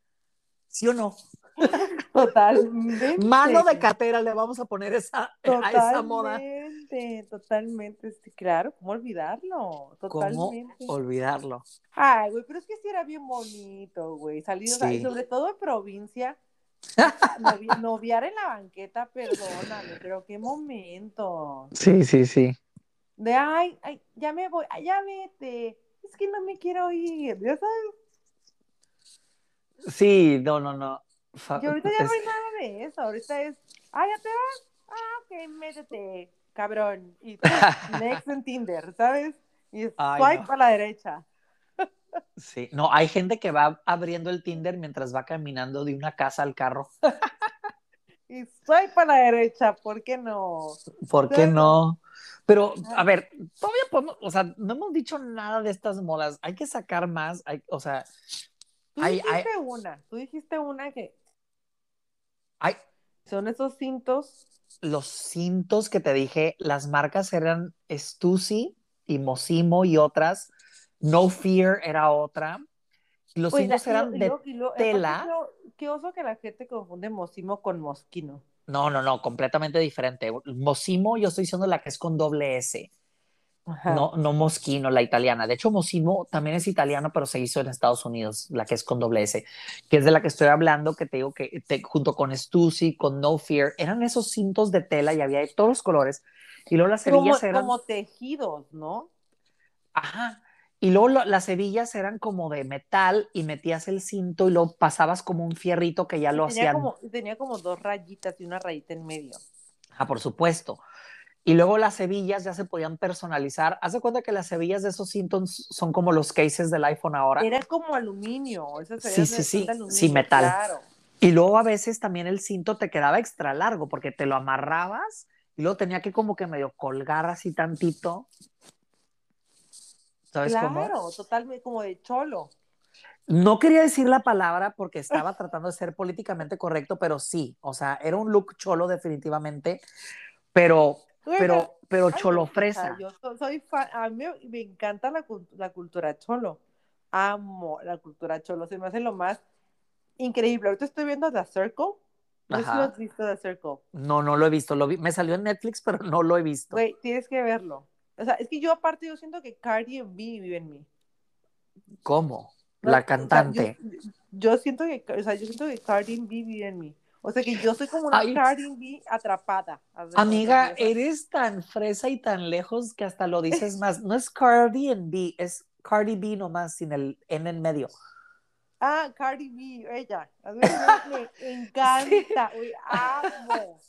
¿Sí o no? [LAUGHS] Totalmente. Mano de cartera, le vamos a poner esa, a esa moda. Totalmente, totalmente. Sí, claro, ¿cómo olvidarlo? ¿Cómo Totalmente. olvidarlo? Ay, güey, pero es que sí era bien bonito, güey. Salir, o sea, y Sí. sobre todo en provincia, [LAUGHS] novi- noviar en la banqueta, perdóname, pero qué momento. Sí, sí, sí. De, ay, ay, ya me voy, ay, ya vete. Es que no me quiero ir, ya sabes. Sí, no, no, no. Y ahorita ya no hay nada de eso. Ahorita es, ah, ya te vas. Ah, ok, métete, cabrón. Y [LAUGHS] next en Tinder, ¿sabes? Y Ay, swipe no. a la derecha. Sí, no, hay gente que va abriendo el Tinder mientras va caminando de una casa al carro. [LAUGHS] Y swipe a la derecha, ¿por qué no? ¿Por qué no? Pero, a ver, todavía podemos, o sea, no hemos dicho nada de estas modas. Hay que sacar más, hay, o sea, Tú Ay, dijiste una, tú dijiste una que hay son esos cintos. los cintos que te dije, las marcas eran Stussy y Mosimo y otras. No Fear era otra. Los Oye, cintos y eran lo- de y lo- tela. Qué oso que la gente confunde mosimo con mosquino. No, no, no, completamente diferente. Mosimo, yo estoy diciendo la que es con doble S, Ajá. no, no Moschino, la italiana. De hecho, Mosimo también es italiano, pero se hizo en Estados Unidos, la que es con doble S, que es de la que estoy hablando, que te digo que te- junto con Stussy, con No Fear, eran esos cintos de tela y había de todos los colores. Y luego las como, hebillas eran. como tejidos, ¿no? Ajá. Y luego lo- las hebillas eran como de metal y metías el cinto y lo pasabas como un fierrito que ya lo tenía, hacían. como, tenía como dos rayitas y una rayita en medio. Ah, por supuesto. Y luego las hebillas ya se podían personalizar. Haz de cuenta que las hebillas de esos cintos son como los cases del iPhone ahora. Era como aluminio. esas Sí, sí, sí, aluminio, sí, metal. Claro. Y luego a veces también el cinto te quedaba extra largo porque te lo amarrabas y luego tenía que como que medio colgar así tantito. ¿Sabes cómo? Claro, totalmente como de cholo. No quería decir la palabra porque estaba tratando de ser políticamente correcto, pero sí, o sea, era un look cholo definitivamente, pero, pero, pero Ay, cholo fresa. yo so- soy fan, a mí me, encanta la, la cultura cholo. Amo la cultura cholo, se me hace lo más increíble. Ahorita estoy viendo The Circle. No Ajá. has visto The Circle. No, no lo he visto, lo vi, me salió en Netflix, pero no lo he visto. Güey, tienes que verlo. O sea, es que yo aparte yo siento que Cardi B vive en mí. ¿Cómo? No, La o sea, cantante. yo, yo siento que, o sea, yo siento que Cardi B vive en mí. O sea, que yo soy como una Ay. Cardi B atrapada. Amiga, eres tan fresa y tan lejos que hasta lo dices [LAUGHS] más. No es Cardi B, es Cardi B nomás, sin el N en medio. Ah, Cardi B, ella. A mí me, [LAUGHS] encanta, amo.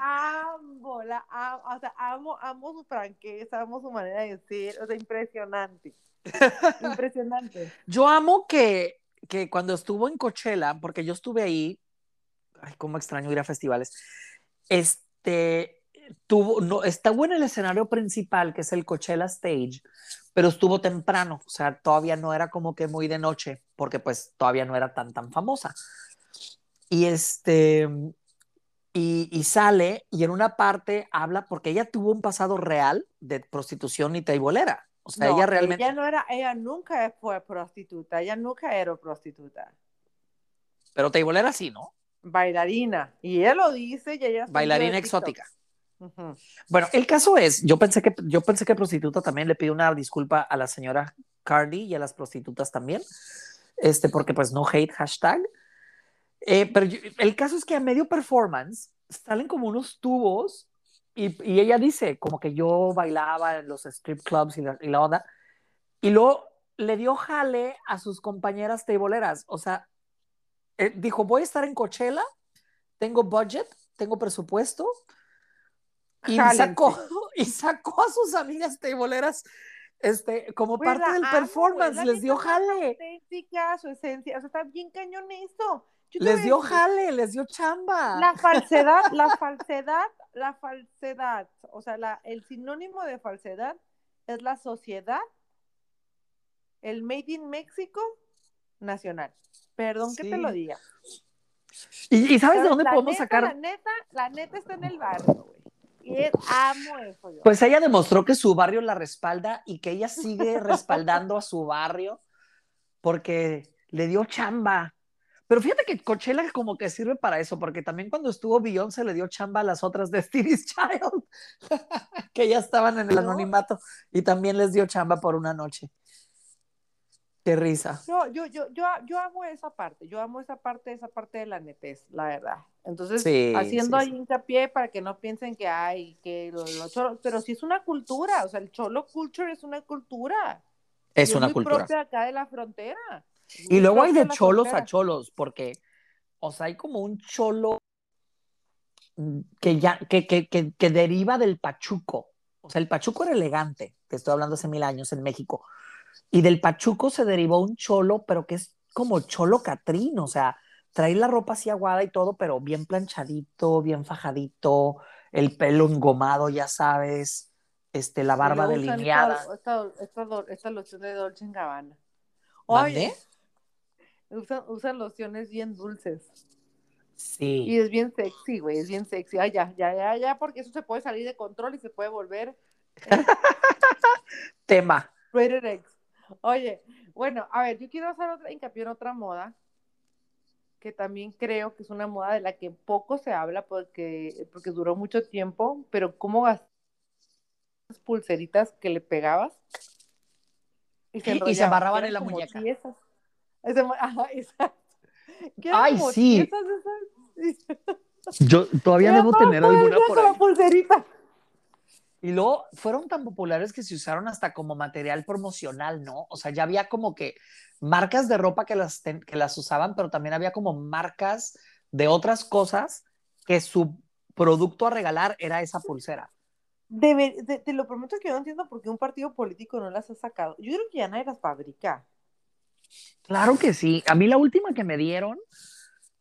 Amo, la amo, o sea, amo, amo su franqueza, amo su manera de ser, o sea, impresionante. [LAUGHS] Impresionante. Yo amo que, que cuando estuvo en Coachella, porque yo estuve ahí, ay, cómo extraño ir a festivales. Este, tuvo, no, estuvo en el escenario principal, que es el Coachella Stage, pero estuvo temprano, o sea, todavía no era como que muy de noche, porque pues todavía no era tan, tan famosa. Y este, y, y, sale y en una parte habla porque ella tuvo un pasado real de prostitución y taibolera. O sea, No, ella realmente... Ella no era, ella nunca fue prostituta, ella nunca era prostituta. Pero taibolera sí, ¿no? Bailarina. Y ella lo dice y ella. Bailarina exótica. Ujú. Bueno, el caso es, yo pensé que yo pensé que prostituta también le pido una disculpa a la señora Cardi y a las prostitutas también, este, porque pues no hate hashtag. Eh, pero yo- el caso es que a medio performance salen como unos tubos y, y ella dice como que yo bailaba en los strip clubs y la, y la onda y luego le dio jale a sus compañeras teiboleras, o sea, eh, dijo voy a estar en Coachella, tengo budget, tengo presupuesto y sacó, [LAUGHS] y sacó a sus amigas teiboleras este, como Pues parte del amo, performance, les dio jale, auténtica, su esencia, o sea, está bien cañón esto. Les dio decir, jale, les dio chamba. La [LAUGHS] falsedad, la falsedad, la falsedad, o sea, la, el sinónimo de falsedad es la sociedad, el Made in México nacional. Perdón que te lo diga. ¿Y, y sabes de dónde podemos neta, sacar? La neta, la neta está en el barrio, güey. Y es, amo eso yo. Pues ella demostró que su barrio la respalda y que ella sigue [LAUGHS] respaldando a su barrio porque le dio chamba. Pero fíjate que Coachella como que sirve para eso, porque también cuando estuvo Beyoncé le dio chamba a las otras Destiny's [LAUGHS] Child, que ya estaban en el No. anonimato y también les dio chamba por una noche. Qué risa. Yo, yo, yo, yo, yo amo esa parte, yo amo esa parte, esa parte de la netez, la verdad. Entonces, Sí, haciendo sí, ahí sí. hincapié para que no piensen que hay, que los, pero sí es una cultura, o sea, el cholo culture es una cultura. Es Y una muy cultura. propia acá de la frontera. Es Y luego hay de cholos frontera. a cholos, porque, o sea, hay como un cholo mm, que ya, que, que, que, que deriva del pachuco. O sea, el pachuco era elegante, te estoy hablando hace mil años en México. Y del pachuco se derivó un cholo, pero que es como cholo catrín, o sea, trae la ropa así aguada y todo, pero bien planchadito, bien fajadito, el pelo engomado, ya sabes, este, la barba delineada. Esta, esta, esta, loción de Dolce Gabbana. ¿Mande? Oye, usan, usan lociones bien dulces. Sí. Y es bien sexy, güey, es bien sexy. Ay, ya, ya, ya, ya, porque eso se puede salir de control y se puede volver [LAUGHS] Tema. Rated X. Oye, bueno, a ver, yo quiero hacer otra hincapié en otra moda que también creo que es una moda de la que poco se habla porque, porque duró mucho tiempo, pero cómo gastas pulseritas que le pegabas y se, Y se amarraban en la muñeca. [LAUGHS] Ajá, exacto. Ay, sí. esas. [LAUGHS] Yo todavía debo tener alguna por ahí. la pulserita. Y luego fueron tan populares que se usaron hasta como material promocional, ¿no? O sea, ya había como que marcas de ropa que las, ten- que las usaban, pero también había como marcas de otras cosas que su producto a regalar era esa pulsera. Debe- te, te lo prometo que yo no entiendo por qué un partido político no las ha sacado. Yo creo que ya nadie las fabrica. Claro que sí. A mí la última que me dieron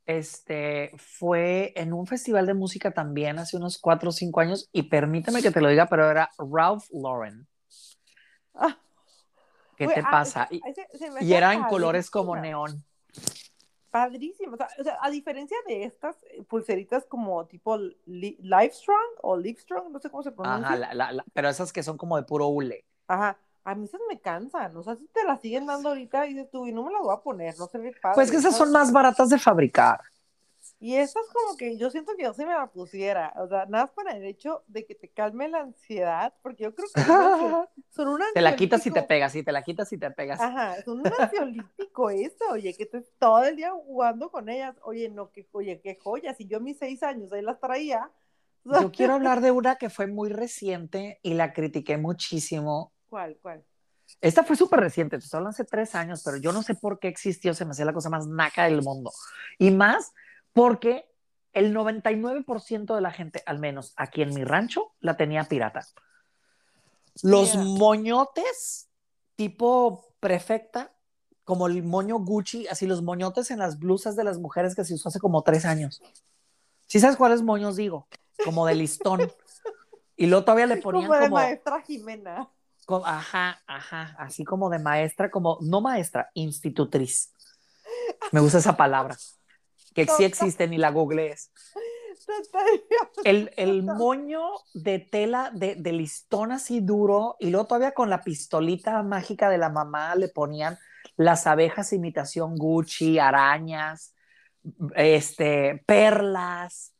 este, fue en un festival de música también hace unos cuatro o cinco años, y permíteme que te lo diga, pero era Ralph Lauren. Ah, ¿Qué te ah, pasa? Y, y era en colores como neón. Padrísimo. O sea, o sea, a diferencia de estas eh, pulseritas como tipo li- Livestrong o Livestrong, no sé cómo se pronuncia. Ajá, la- la- la- pero esas que son como de puro hule. Ajá. A mí esas me cansan. O sea, si te las siguen dando ahorita, dices tú, y no me las voy a poner, no se ve padre. Pues que esas son más baratas de fabricar. Y estas como que yo siento que yo se me la pusiera. O sea, nada más para el hecho de que te calme la ansiedad, porque yo creo que son, [LAUGHS] son un Te la quitas y te pegas, y te la quitas y te pegas. Ajá, es un [LAUGHS] ansiolítico eso, oye, que estés todo el día jugando con ellas. Oye, no, que, oye, qué joya. Si yo a mis seis años ahí las traía. Yo [LAUGHS] quiero hablar de una que fue muy reciente y la critiqué muchísimo. ¿Cuál, cuál? Esta fue súper reciente, te hablando hace tres años, pero yo no sé por qué existió, se me hacía la cosa más naca del mundo. Y más porque el 99% de la gente, al menos aquí en mi rancho, la tenía pirata. Los Yeah. moñotes tipo prefecta, como el moño Gucci, así los moñotes en las blusas de las mujeres que se usó hace como tres años. ¿Sí sabes cuáles moños digo? Como de listón. [LAUGHS] Y luego todavía le ponían como de como, maestra Jimena. Ajá, ajá, así como de maestra, como, no maestra, institutriz. Me gusta esa palabra. Que [LAUGHS] sí existe, ni la googlees. El, el moño de tela de, de listón así duro y luego todavía con la pistolita mágica de la mamá le ponían las abejas imitación Gucci, arañas, este, perlas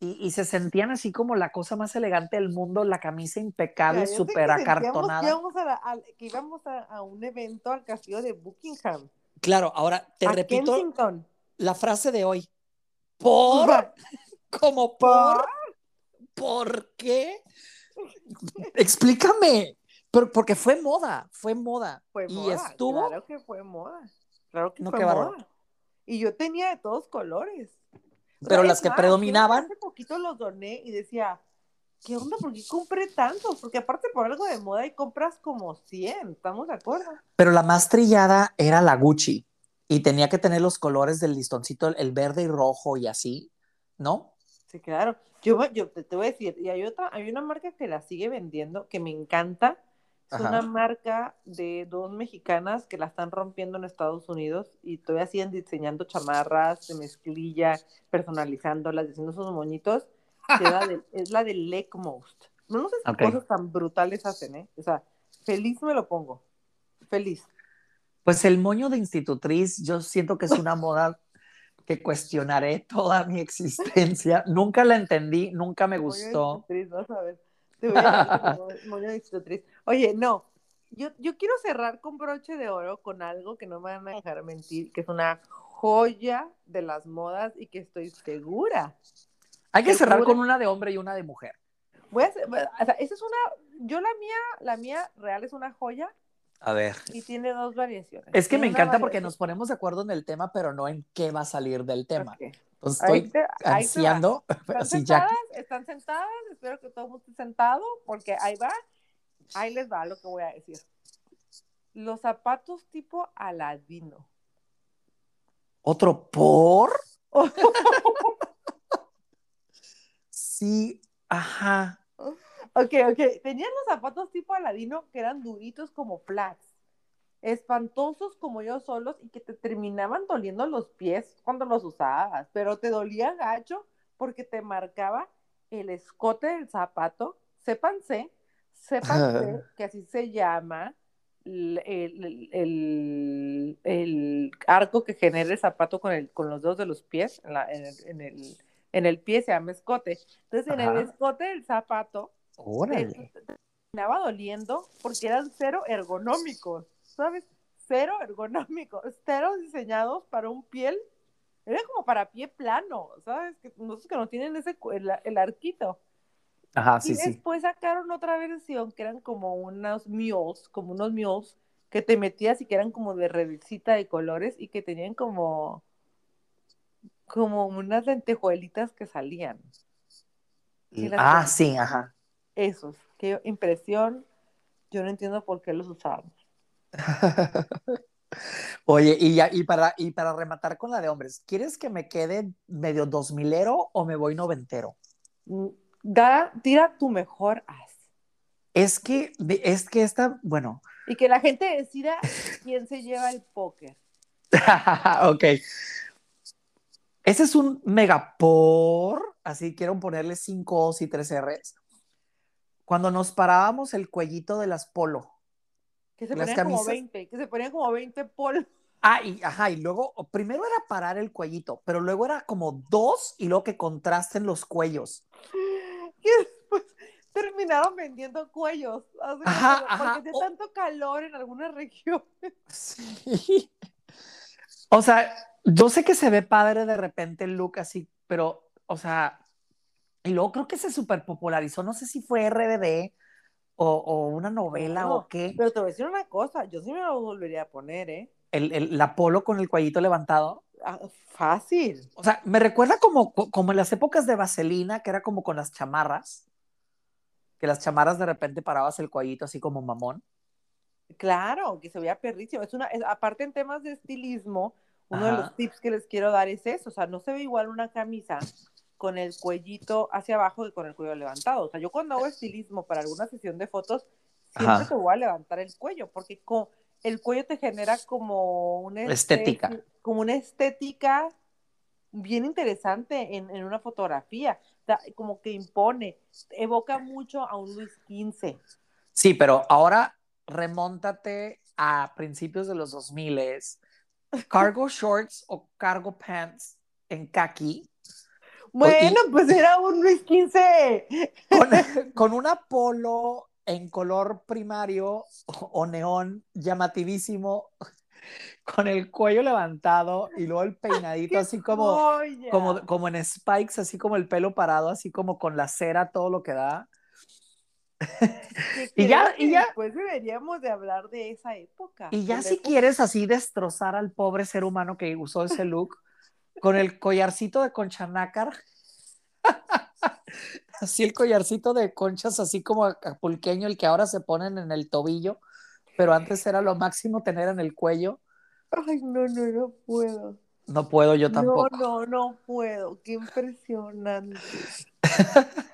y, y se sentían así como la cosa más elegante del mundo, la camisa impecable, súper Que acartonada. íbamos, a, la- al- que íbamos a, a un evento al castillo de Buckingham. Claro, ahora te repito Kensington. la frase de hoy. Por, como por, ¿por qué? Explícame. Pero porque fue moda, fue moda. Fue y moda, estuvo. Claro que fue moda. Claro que No, fue moda. Y yo tenía de todos colores. Pero las que más, predominaban, Hace poquito los doné y decía, ¿qué onda? ¿Por qué compré tantos? Porque aparte por algo de moda y compras como 100, ¿estamos de acuerdo? pero la más trillada era la Gucci. Y tenía que tener los colores del listoncito, el verde y rojo y así, ¿no? Sí, claro. Yo, yo te, te voy a decir, y hay otra, hay una marca que la sigue vendiendo que me encanta. Es Ajá. una marca de dos mexicanas que la están rompiendo en Estados Unidos y todavía siguen diseñando chamarras de mezclilla, personalizándolas, haciendo esos moñitos. que es la de, [LAUGHS] es la de Lake Most. No, no sé qué Ok. cosas tan brutales hacen, ¿eh? O sea, feliz me lo pongo. Feliz. Pues el moño de institutriz, yo siento que es una moda que cuestionaré toda mi existencia. Nunca la entendí, nunca me gustó. vas a ver. [LAUGHS] Te. [LAUGHS] Oye, no. Yo, yo quiero cerrar con broche de oro con algo que no me van a dejar mentir, que es una joya de las modas y que estoy segura. Hay que cerrar Segura. con una de hombre y una de mujer. Voy a hacer- o sea, esa es una, yo la mía, la mía real es una joya A ver. y tiene dos variaciones. Es que me Tiene encanta porque nos ponemos de acuerdo en el tema, pero no en qué va a salir del tema. Ok. Entonces estoy ahí te ansiando. [LAUGHS] ¿Están sentadas? ¿Están sentadas? Espero que todo el mundo esté sentado, porque ahí va. Ahí les va lo que voy a decir. Los zapatos tipo Aladino. ¿Otro por? [LAUGHS] Sí, ajá. Ok, ok. Tenían los zapatos tipo Aladino que eran duritos como flats. Espantosos como yo solos y que te terminaban doliendo los pies cuando los usabas. Pero te dolía gacho porque te marcaba el escote del zapato. Sépanse, sépanse [LAUGHS] que así se llama el, el- el- el arco que genera el zapato con, el, con los dedos de los pies. En, la- en el, en el- en el pie se llama escote. Entonces, en el escote del zapato Órale. te terminaba doliendo porque eran cero ergonómicos, ¿sabes? Cero ergonómicos, cero diseñados para un piel, era como para pie plano, ¿sabes? Que nosotros que no tienen ese el, el arquito. Ajá, sí, y sí. después sacaron otra versión que eran como unos mules, como unos mules que te metías y que eran como de revista de colores y que tenían como como unas lentejuelitas que salían. Sí, Ah, sí, ajá. Esos, qué impresión. Yo no entiendo por qué los usábamos. [LAUGHS] Oye, y, ya, y, para, y para rematar con la de hombres, ¿quieres que me quede medio dos milero o me voy noventero? Mm, Da, tira tu mejor as. Es que, es que esta, bueno, Y que la gente decida quién se lleva el póker. [LAUGHS] ok. Ese es un megapor, así quiero ponerle cinco O's y tres R's. Cuando nos parábamos el cuellito de las polo. Que se ponían como camisas. 20, que se ponían como 20 polvos. Ah, y, ajá, y luego, primero era parar el cuellito, pero luego era como dos y luego que contrasten los cuellos. [GASPS] Que después terminaron vendiendo cuellos. así Ajá, como- ajá. Porque O- tanto calor en algunas [LAUGHS] regiones. Sí. O sea, yo sé que se ve padre de repente el look así, pero, o sea, y luego creo que se super popularizó, no sé si fue RBD o, o una novela No, o qué, Pero te voy a decir una cosa, yo sí me lo volvería a poner, ¿eh? el, el, la polo con el cuellito levantado. Ah, fácil. O sea, me recuerda como, como en las épocas de Vaselina, que era como con las chamarras, que las chamarras de repente parabas el cuellito así como mamón. Claro, que se veía perrísimo. Es una, es- aparte en temas de estilismo, uno de Ajá. los tips que les quiero dar es eso, o sea, no se ve igual una camisa con el cuellito hacia abajo y con el cuello levantado. O sea, yo cuando hago estilismo para alguna sesión de fotos, siempre Ajá. te voy a levantar el cuello, porque con el cuello te genera como una Estética. estéti- Como una estética bien interesante en, en una fotografía. O sea, como que impone, evoca mucho a un Luis XV. Sí, pero ahora remóntate a principios de los 2000 [LAUGHS] cargo shorts o cargo pants en khaki Bueno, pues era un Luis XV. con, [LAUGHS] con una polo en color primario o, neón llamativísimo con el cuello levantado y luego el peinadito así como, como, como en spikes, así como el pelo parado, así como con la cera, todo lo que da. [LAUGHS] Y ya- y ya- Después deberíamos de hablar de esa época. Y ya si época- quieres así destrozar al pobre ser humano que usó ese look, con el collarcito de concha nácar, [LAUGHS] así el collarcito de conchas, así como acapulqueño, el que ahora se ponen en el tobillo, pero antes era lo máximo tener en el cuello. Ay, no, no, no puedo. No puedo yo tampoco. No, no, no puedo. Qué impresionante. [LAUGHS]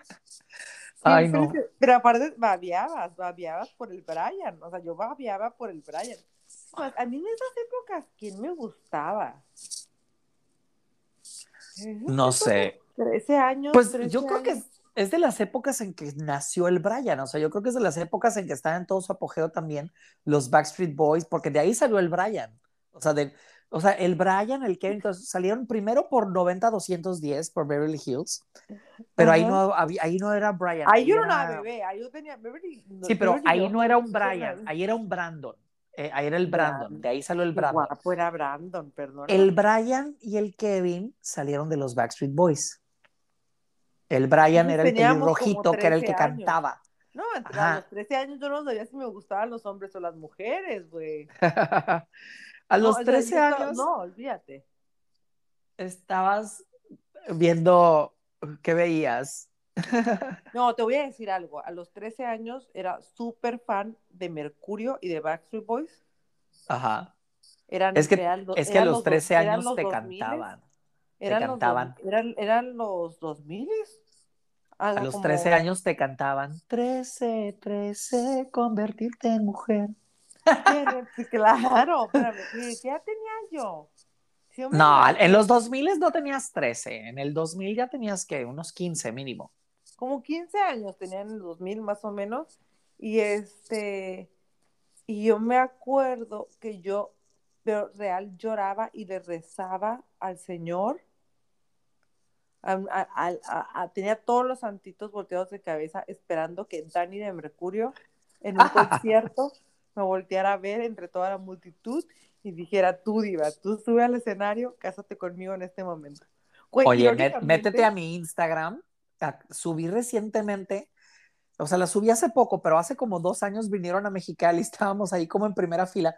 Ay, no. Pero aparte, babeabas, babeabas por el Brian. O sea, yo babeaba por el Brian. A mí en esas épocas, ¿quién me gustaba? No sé. 13 años. Pues 13 yo creo que es, es de las épocas en que nació el Brian, o sea, yo creo que es de las épocas en que están en todo su apogeo también los Backstreet Boys, porque de ahí salió el Brian. O sea, de, o sea el Brian, el Kevin, entonces [LAUGHS] salieron primero por 90-210 por Beverly Hills, pero ahí no, había, ahí no era Brian. Ahí no era- era bebé, ahí yo tenía Beverly. Sí, pero Beverly ahí no era un Brian, ahí era un Brandon. Eh, ahí era el Brandon, Brandon. de ahí salió el Brandon. guapo era Brandon, perdón. El Brian y el Kevin salieron de los Backstreet Boys. El Brian era el como pelirrojito que era el que 13 años. cantaba. No, a los 13 años yo no sabía si me gustaban los hombres o las mujeres, güey. [LAUGHS] A No, los o sea, 13 yo estaba- años No, olvídate. estabas viendo qué veías. [LAUGHS] No, te voy a decir algo. A los 13 años era súper fan de Mercurio y de Backstreet Boys. Ajá. Eran, Es que, eran los- es que a eran los 13 dos- años los te 2000s, cantaban. Eran los cantaban. dos- eran, eran los 2000 A los 13 años te cantaban 13, 13, convertirte en mujer. Claro, espérame, [LAUGHS] ¿qué qué edad tenía yo? No, en los 2000 no tenías 13, en el 2000 ya tenías que unos 15 mínimo. Como 15 años tenía en el 2000 más o menos y este y yo me acuerdo que yo pero real lloraba y le rezaba al Señor a- a- a- tenía todos los santitos volteados de cabeza esperando que Dani de Mercurio en un [LAUGHS] concierto me volteara a ver entre toda la multitud y dijera tú diva, tú sube al escenario, cásate conmigo en este momento. Güey, Oye, met- métete a mi Instagram. Subí recientemente, o sea, la subí hace poco, pero hace como dos años vinieron a Mexicali, [LAUGHS] estábamos ahí como en primera fila.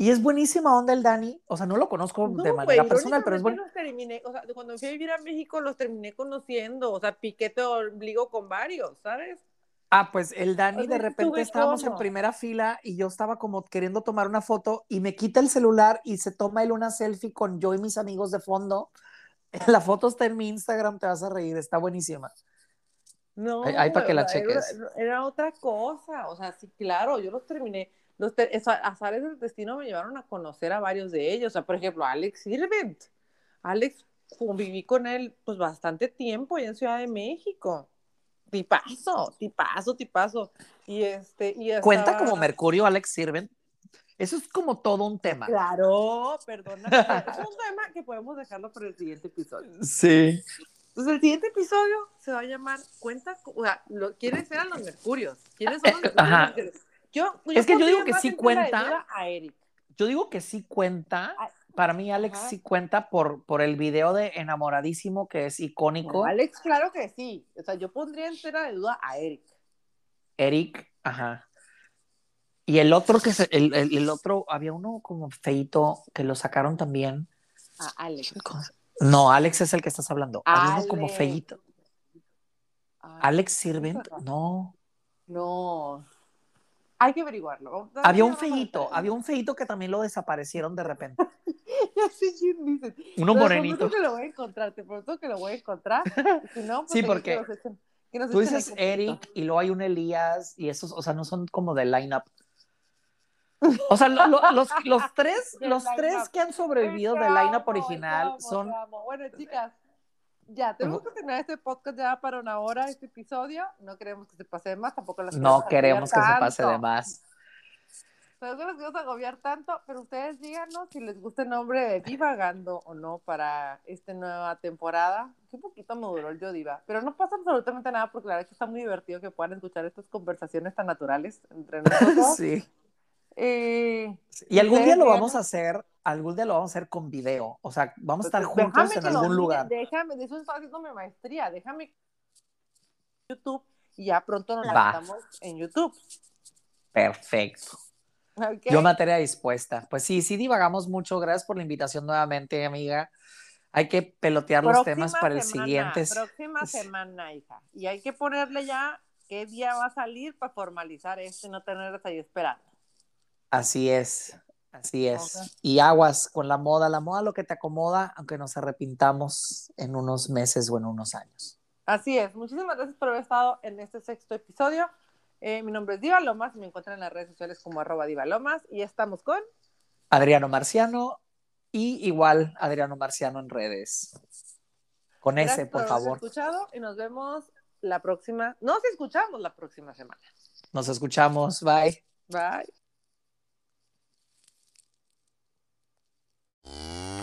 Y es buenísima onda el Dani, o sea, no lo conozco No, de manera personal, pero es bueno. los terminé, o sea, cuando fui a vivir a México los terminé conociendo, o sea, piquete ombligo con varios, ¿sabes? Ah, pues el Dani O de repente estábamos en primera fila y yo estaba como queriendo tomar una foto y me quita el celular y se toma él una selfie con yo y mis amigos de fondo. [LAUGHS] La foto está en mi Instagram, te vas a reír, está buenísima. No, Ahí- ahí pa' güey, que la era- cheques. Era, otra cosa, o sea, sí, claro, yo los terminé, los te- esa- azares del destino me llevaron a conocer a varios de ellos, o sea, por ejemplo, Alex Sirvent. Alex, conviví con él pues bastante tiempo allá en Ciudad de México. Tipazo, tipazo, tipazo. Y este, y Cuenta como Mercurio, Alex Sirven. Eso es como todo un tema. Claro, perdona. Es un [LAUGHS] tema que podemos dejarlo para el siguiente episodio. Sí. Entonces, el siguiente episodio se va a llamar Cuenta, o sea, lo- ¿quiénes eran los mercurios? ¿Quiénes son los [LAUGHS] mercurios? Ajá. Yo, Es que yo digo que sí cuenta. A Eric. Yo digo que sí cuenta. Ah, Para mí, Alex ajá. sí cuenta por, por el video de Enamoradísimo, que es icónico. No, Alex, claro que sí. O sea, yo pondría en tela de duda a Eric. Eric, ajá. Y el otro que se, el, el- el otro, había uno como feito que lo sacaron también. A Alex. No, Alex es el que estás hablando. Había uno como Alex. feito. Ah, Alex Sirvent, verdad. no. No. Hay que averiguarlo. Había un feito, había un feito que también lo desaparecieron de repente. [LAUGHS] ya sé quién dices. Uno morenito. prometo que lo voy a encontrar, te prometo que lo voy a encontrar. Si no, [LAUGHS] pues Sí, porque Tú dices. Eric y luego hay un Elías y esos, o sea, no son como de line-up. O sea, lo- lo- los, [LAUGHS] los tres, los tres que han sobrevivido del line-up original amo, son. Bueno, chicas, ya, tenemos que terminar este podcast ya para una hora, este episodio. No queremos que se pase de más, tampoco las no queremos que se pase de más. no les queremos agobiar tanto, pero ustedes díganos si les gusta el nombre de Divagando o no para esta nueva temporada. Qué poquito me duró el Yo Diva, pero no pasa absolutamente nada porque la verdad es que está muy divertido que puedan escuchar estas conversaciones tan naturales entre [LAUGHS] nosotros. Sí. Eh, Y algún día lo vamos a hacer, algún día lo vamos a hacer con video. O sea, vamos a estar Pues, déjame juntos en lo algún lugar. Déjame, de eso estaba haciendo mi maestría. Déjame YouTube y ya pronto nos lanzamos en YouTube. Perfecto. Yo materia dispuesta. Pues sí, sí divagamos mucho. Gracias por la invitación nuevamente, amiga. Hay que pelotear los temas para el siguiente. Próxima semana, hija. Y hay que ponerle ya qué día va a salir para formalizar esto y no tenerlas ahí esperando. Así es, así es. Y aguas con la moda, la moda lo que te acomoda, aunque nos arrepintamos en unos meses o en unos años. Así es. Muchísimas gracias por haber estado en este sexto episodio. Eh, mi nombre es Diva Lomas y me encuentran en las redes sociales como arroba Diva Lomas y estamos con Adriano Marciano y igual Adriano Marciano en redes. Con Gracias ese, por habernos favor. escuchado y nos vemos la próxima. Nos escuchamos la próxima semana. Nos escuchamos. Bye. Bye. Mm. [LAUGHS]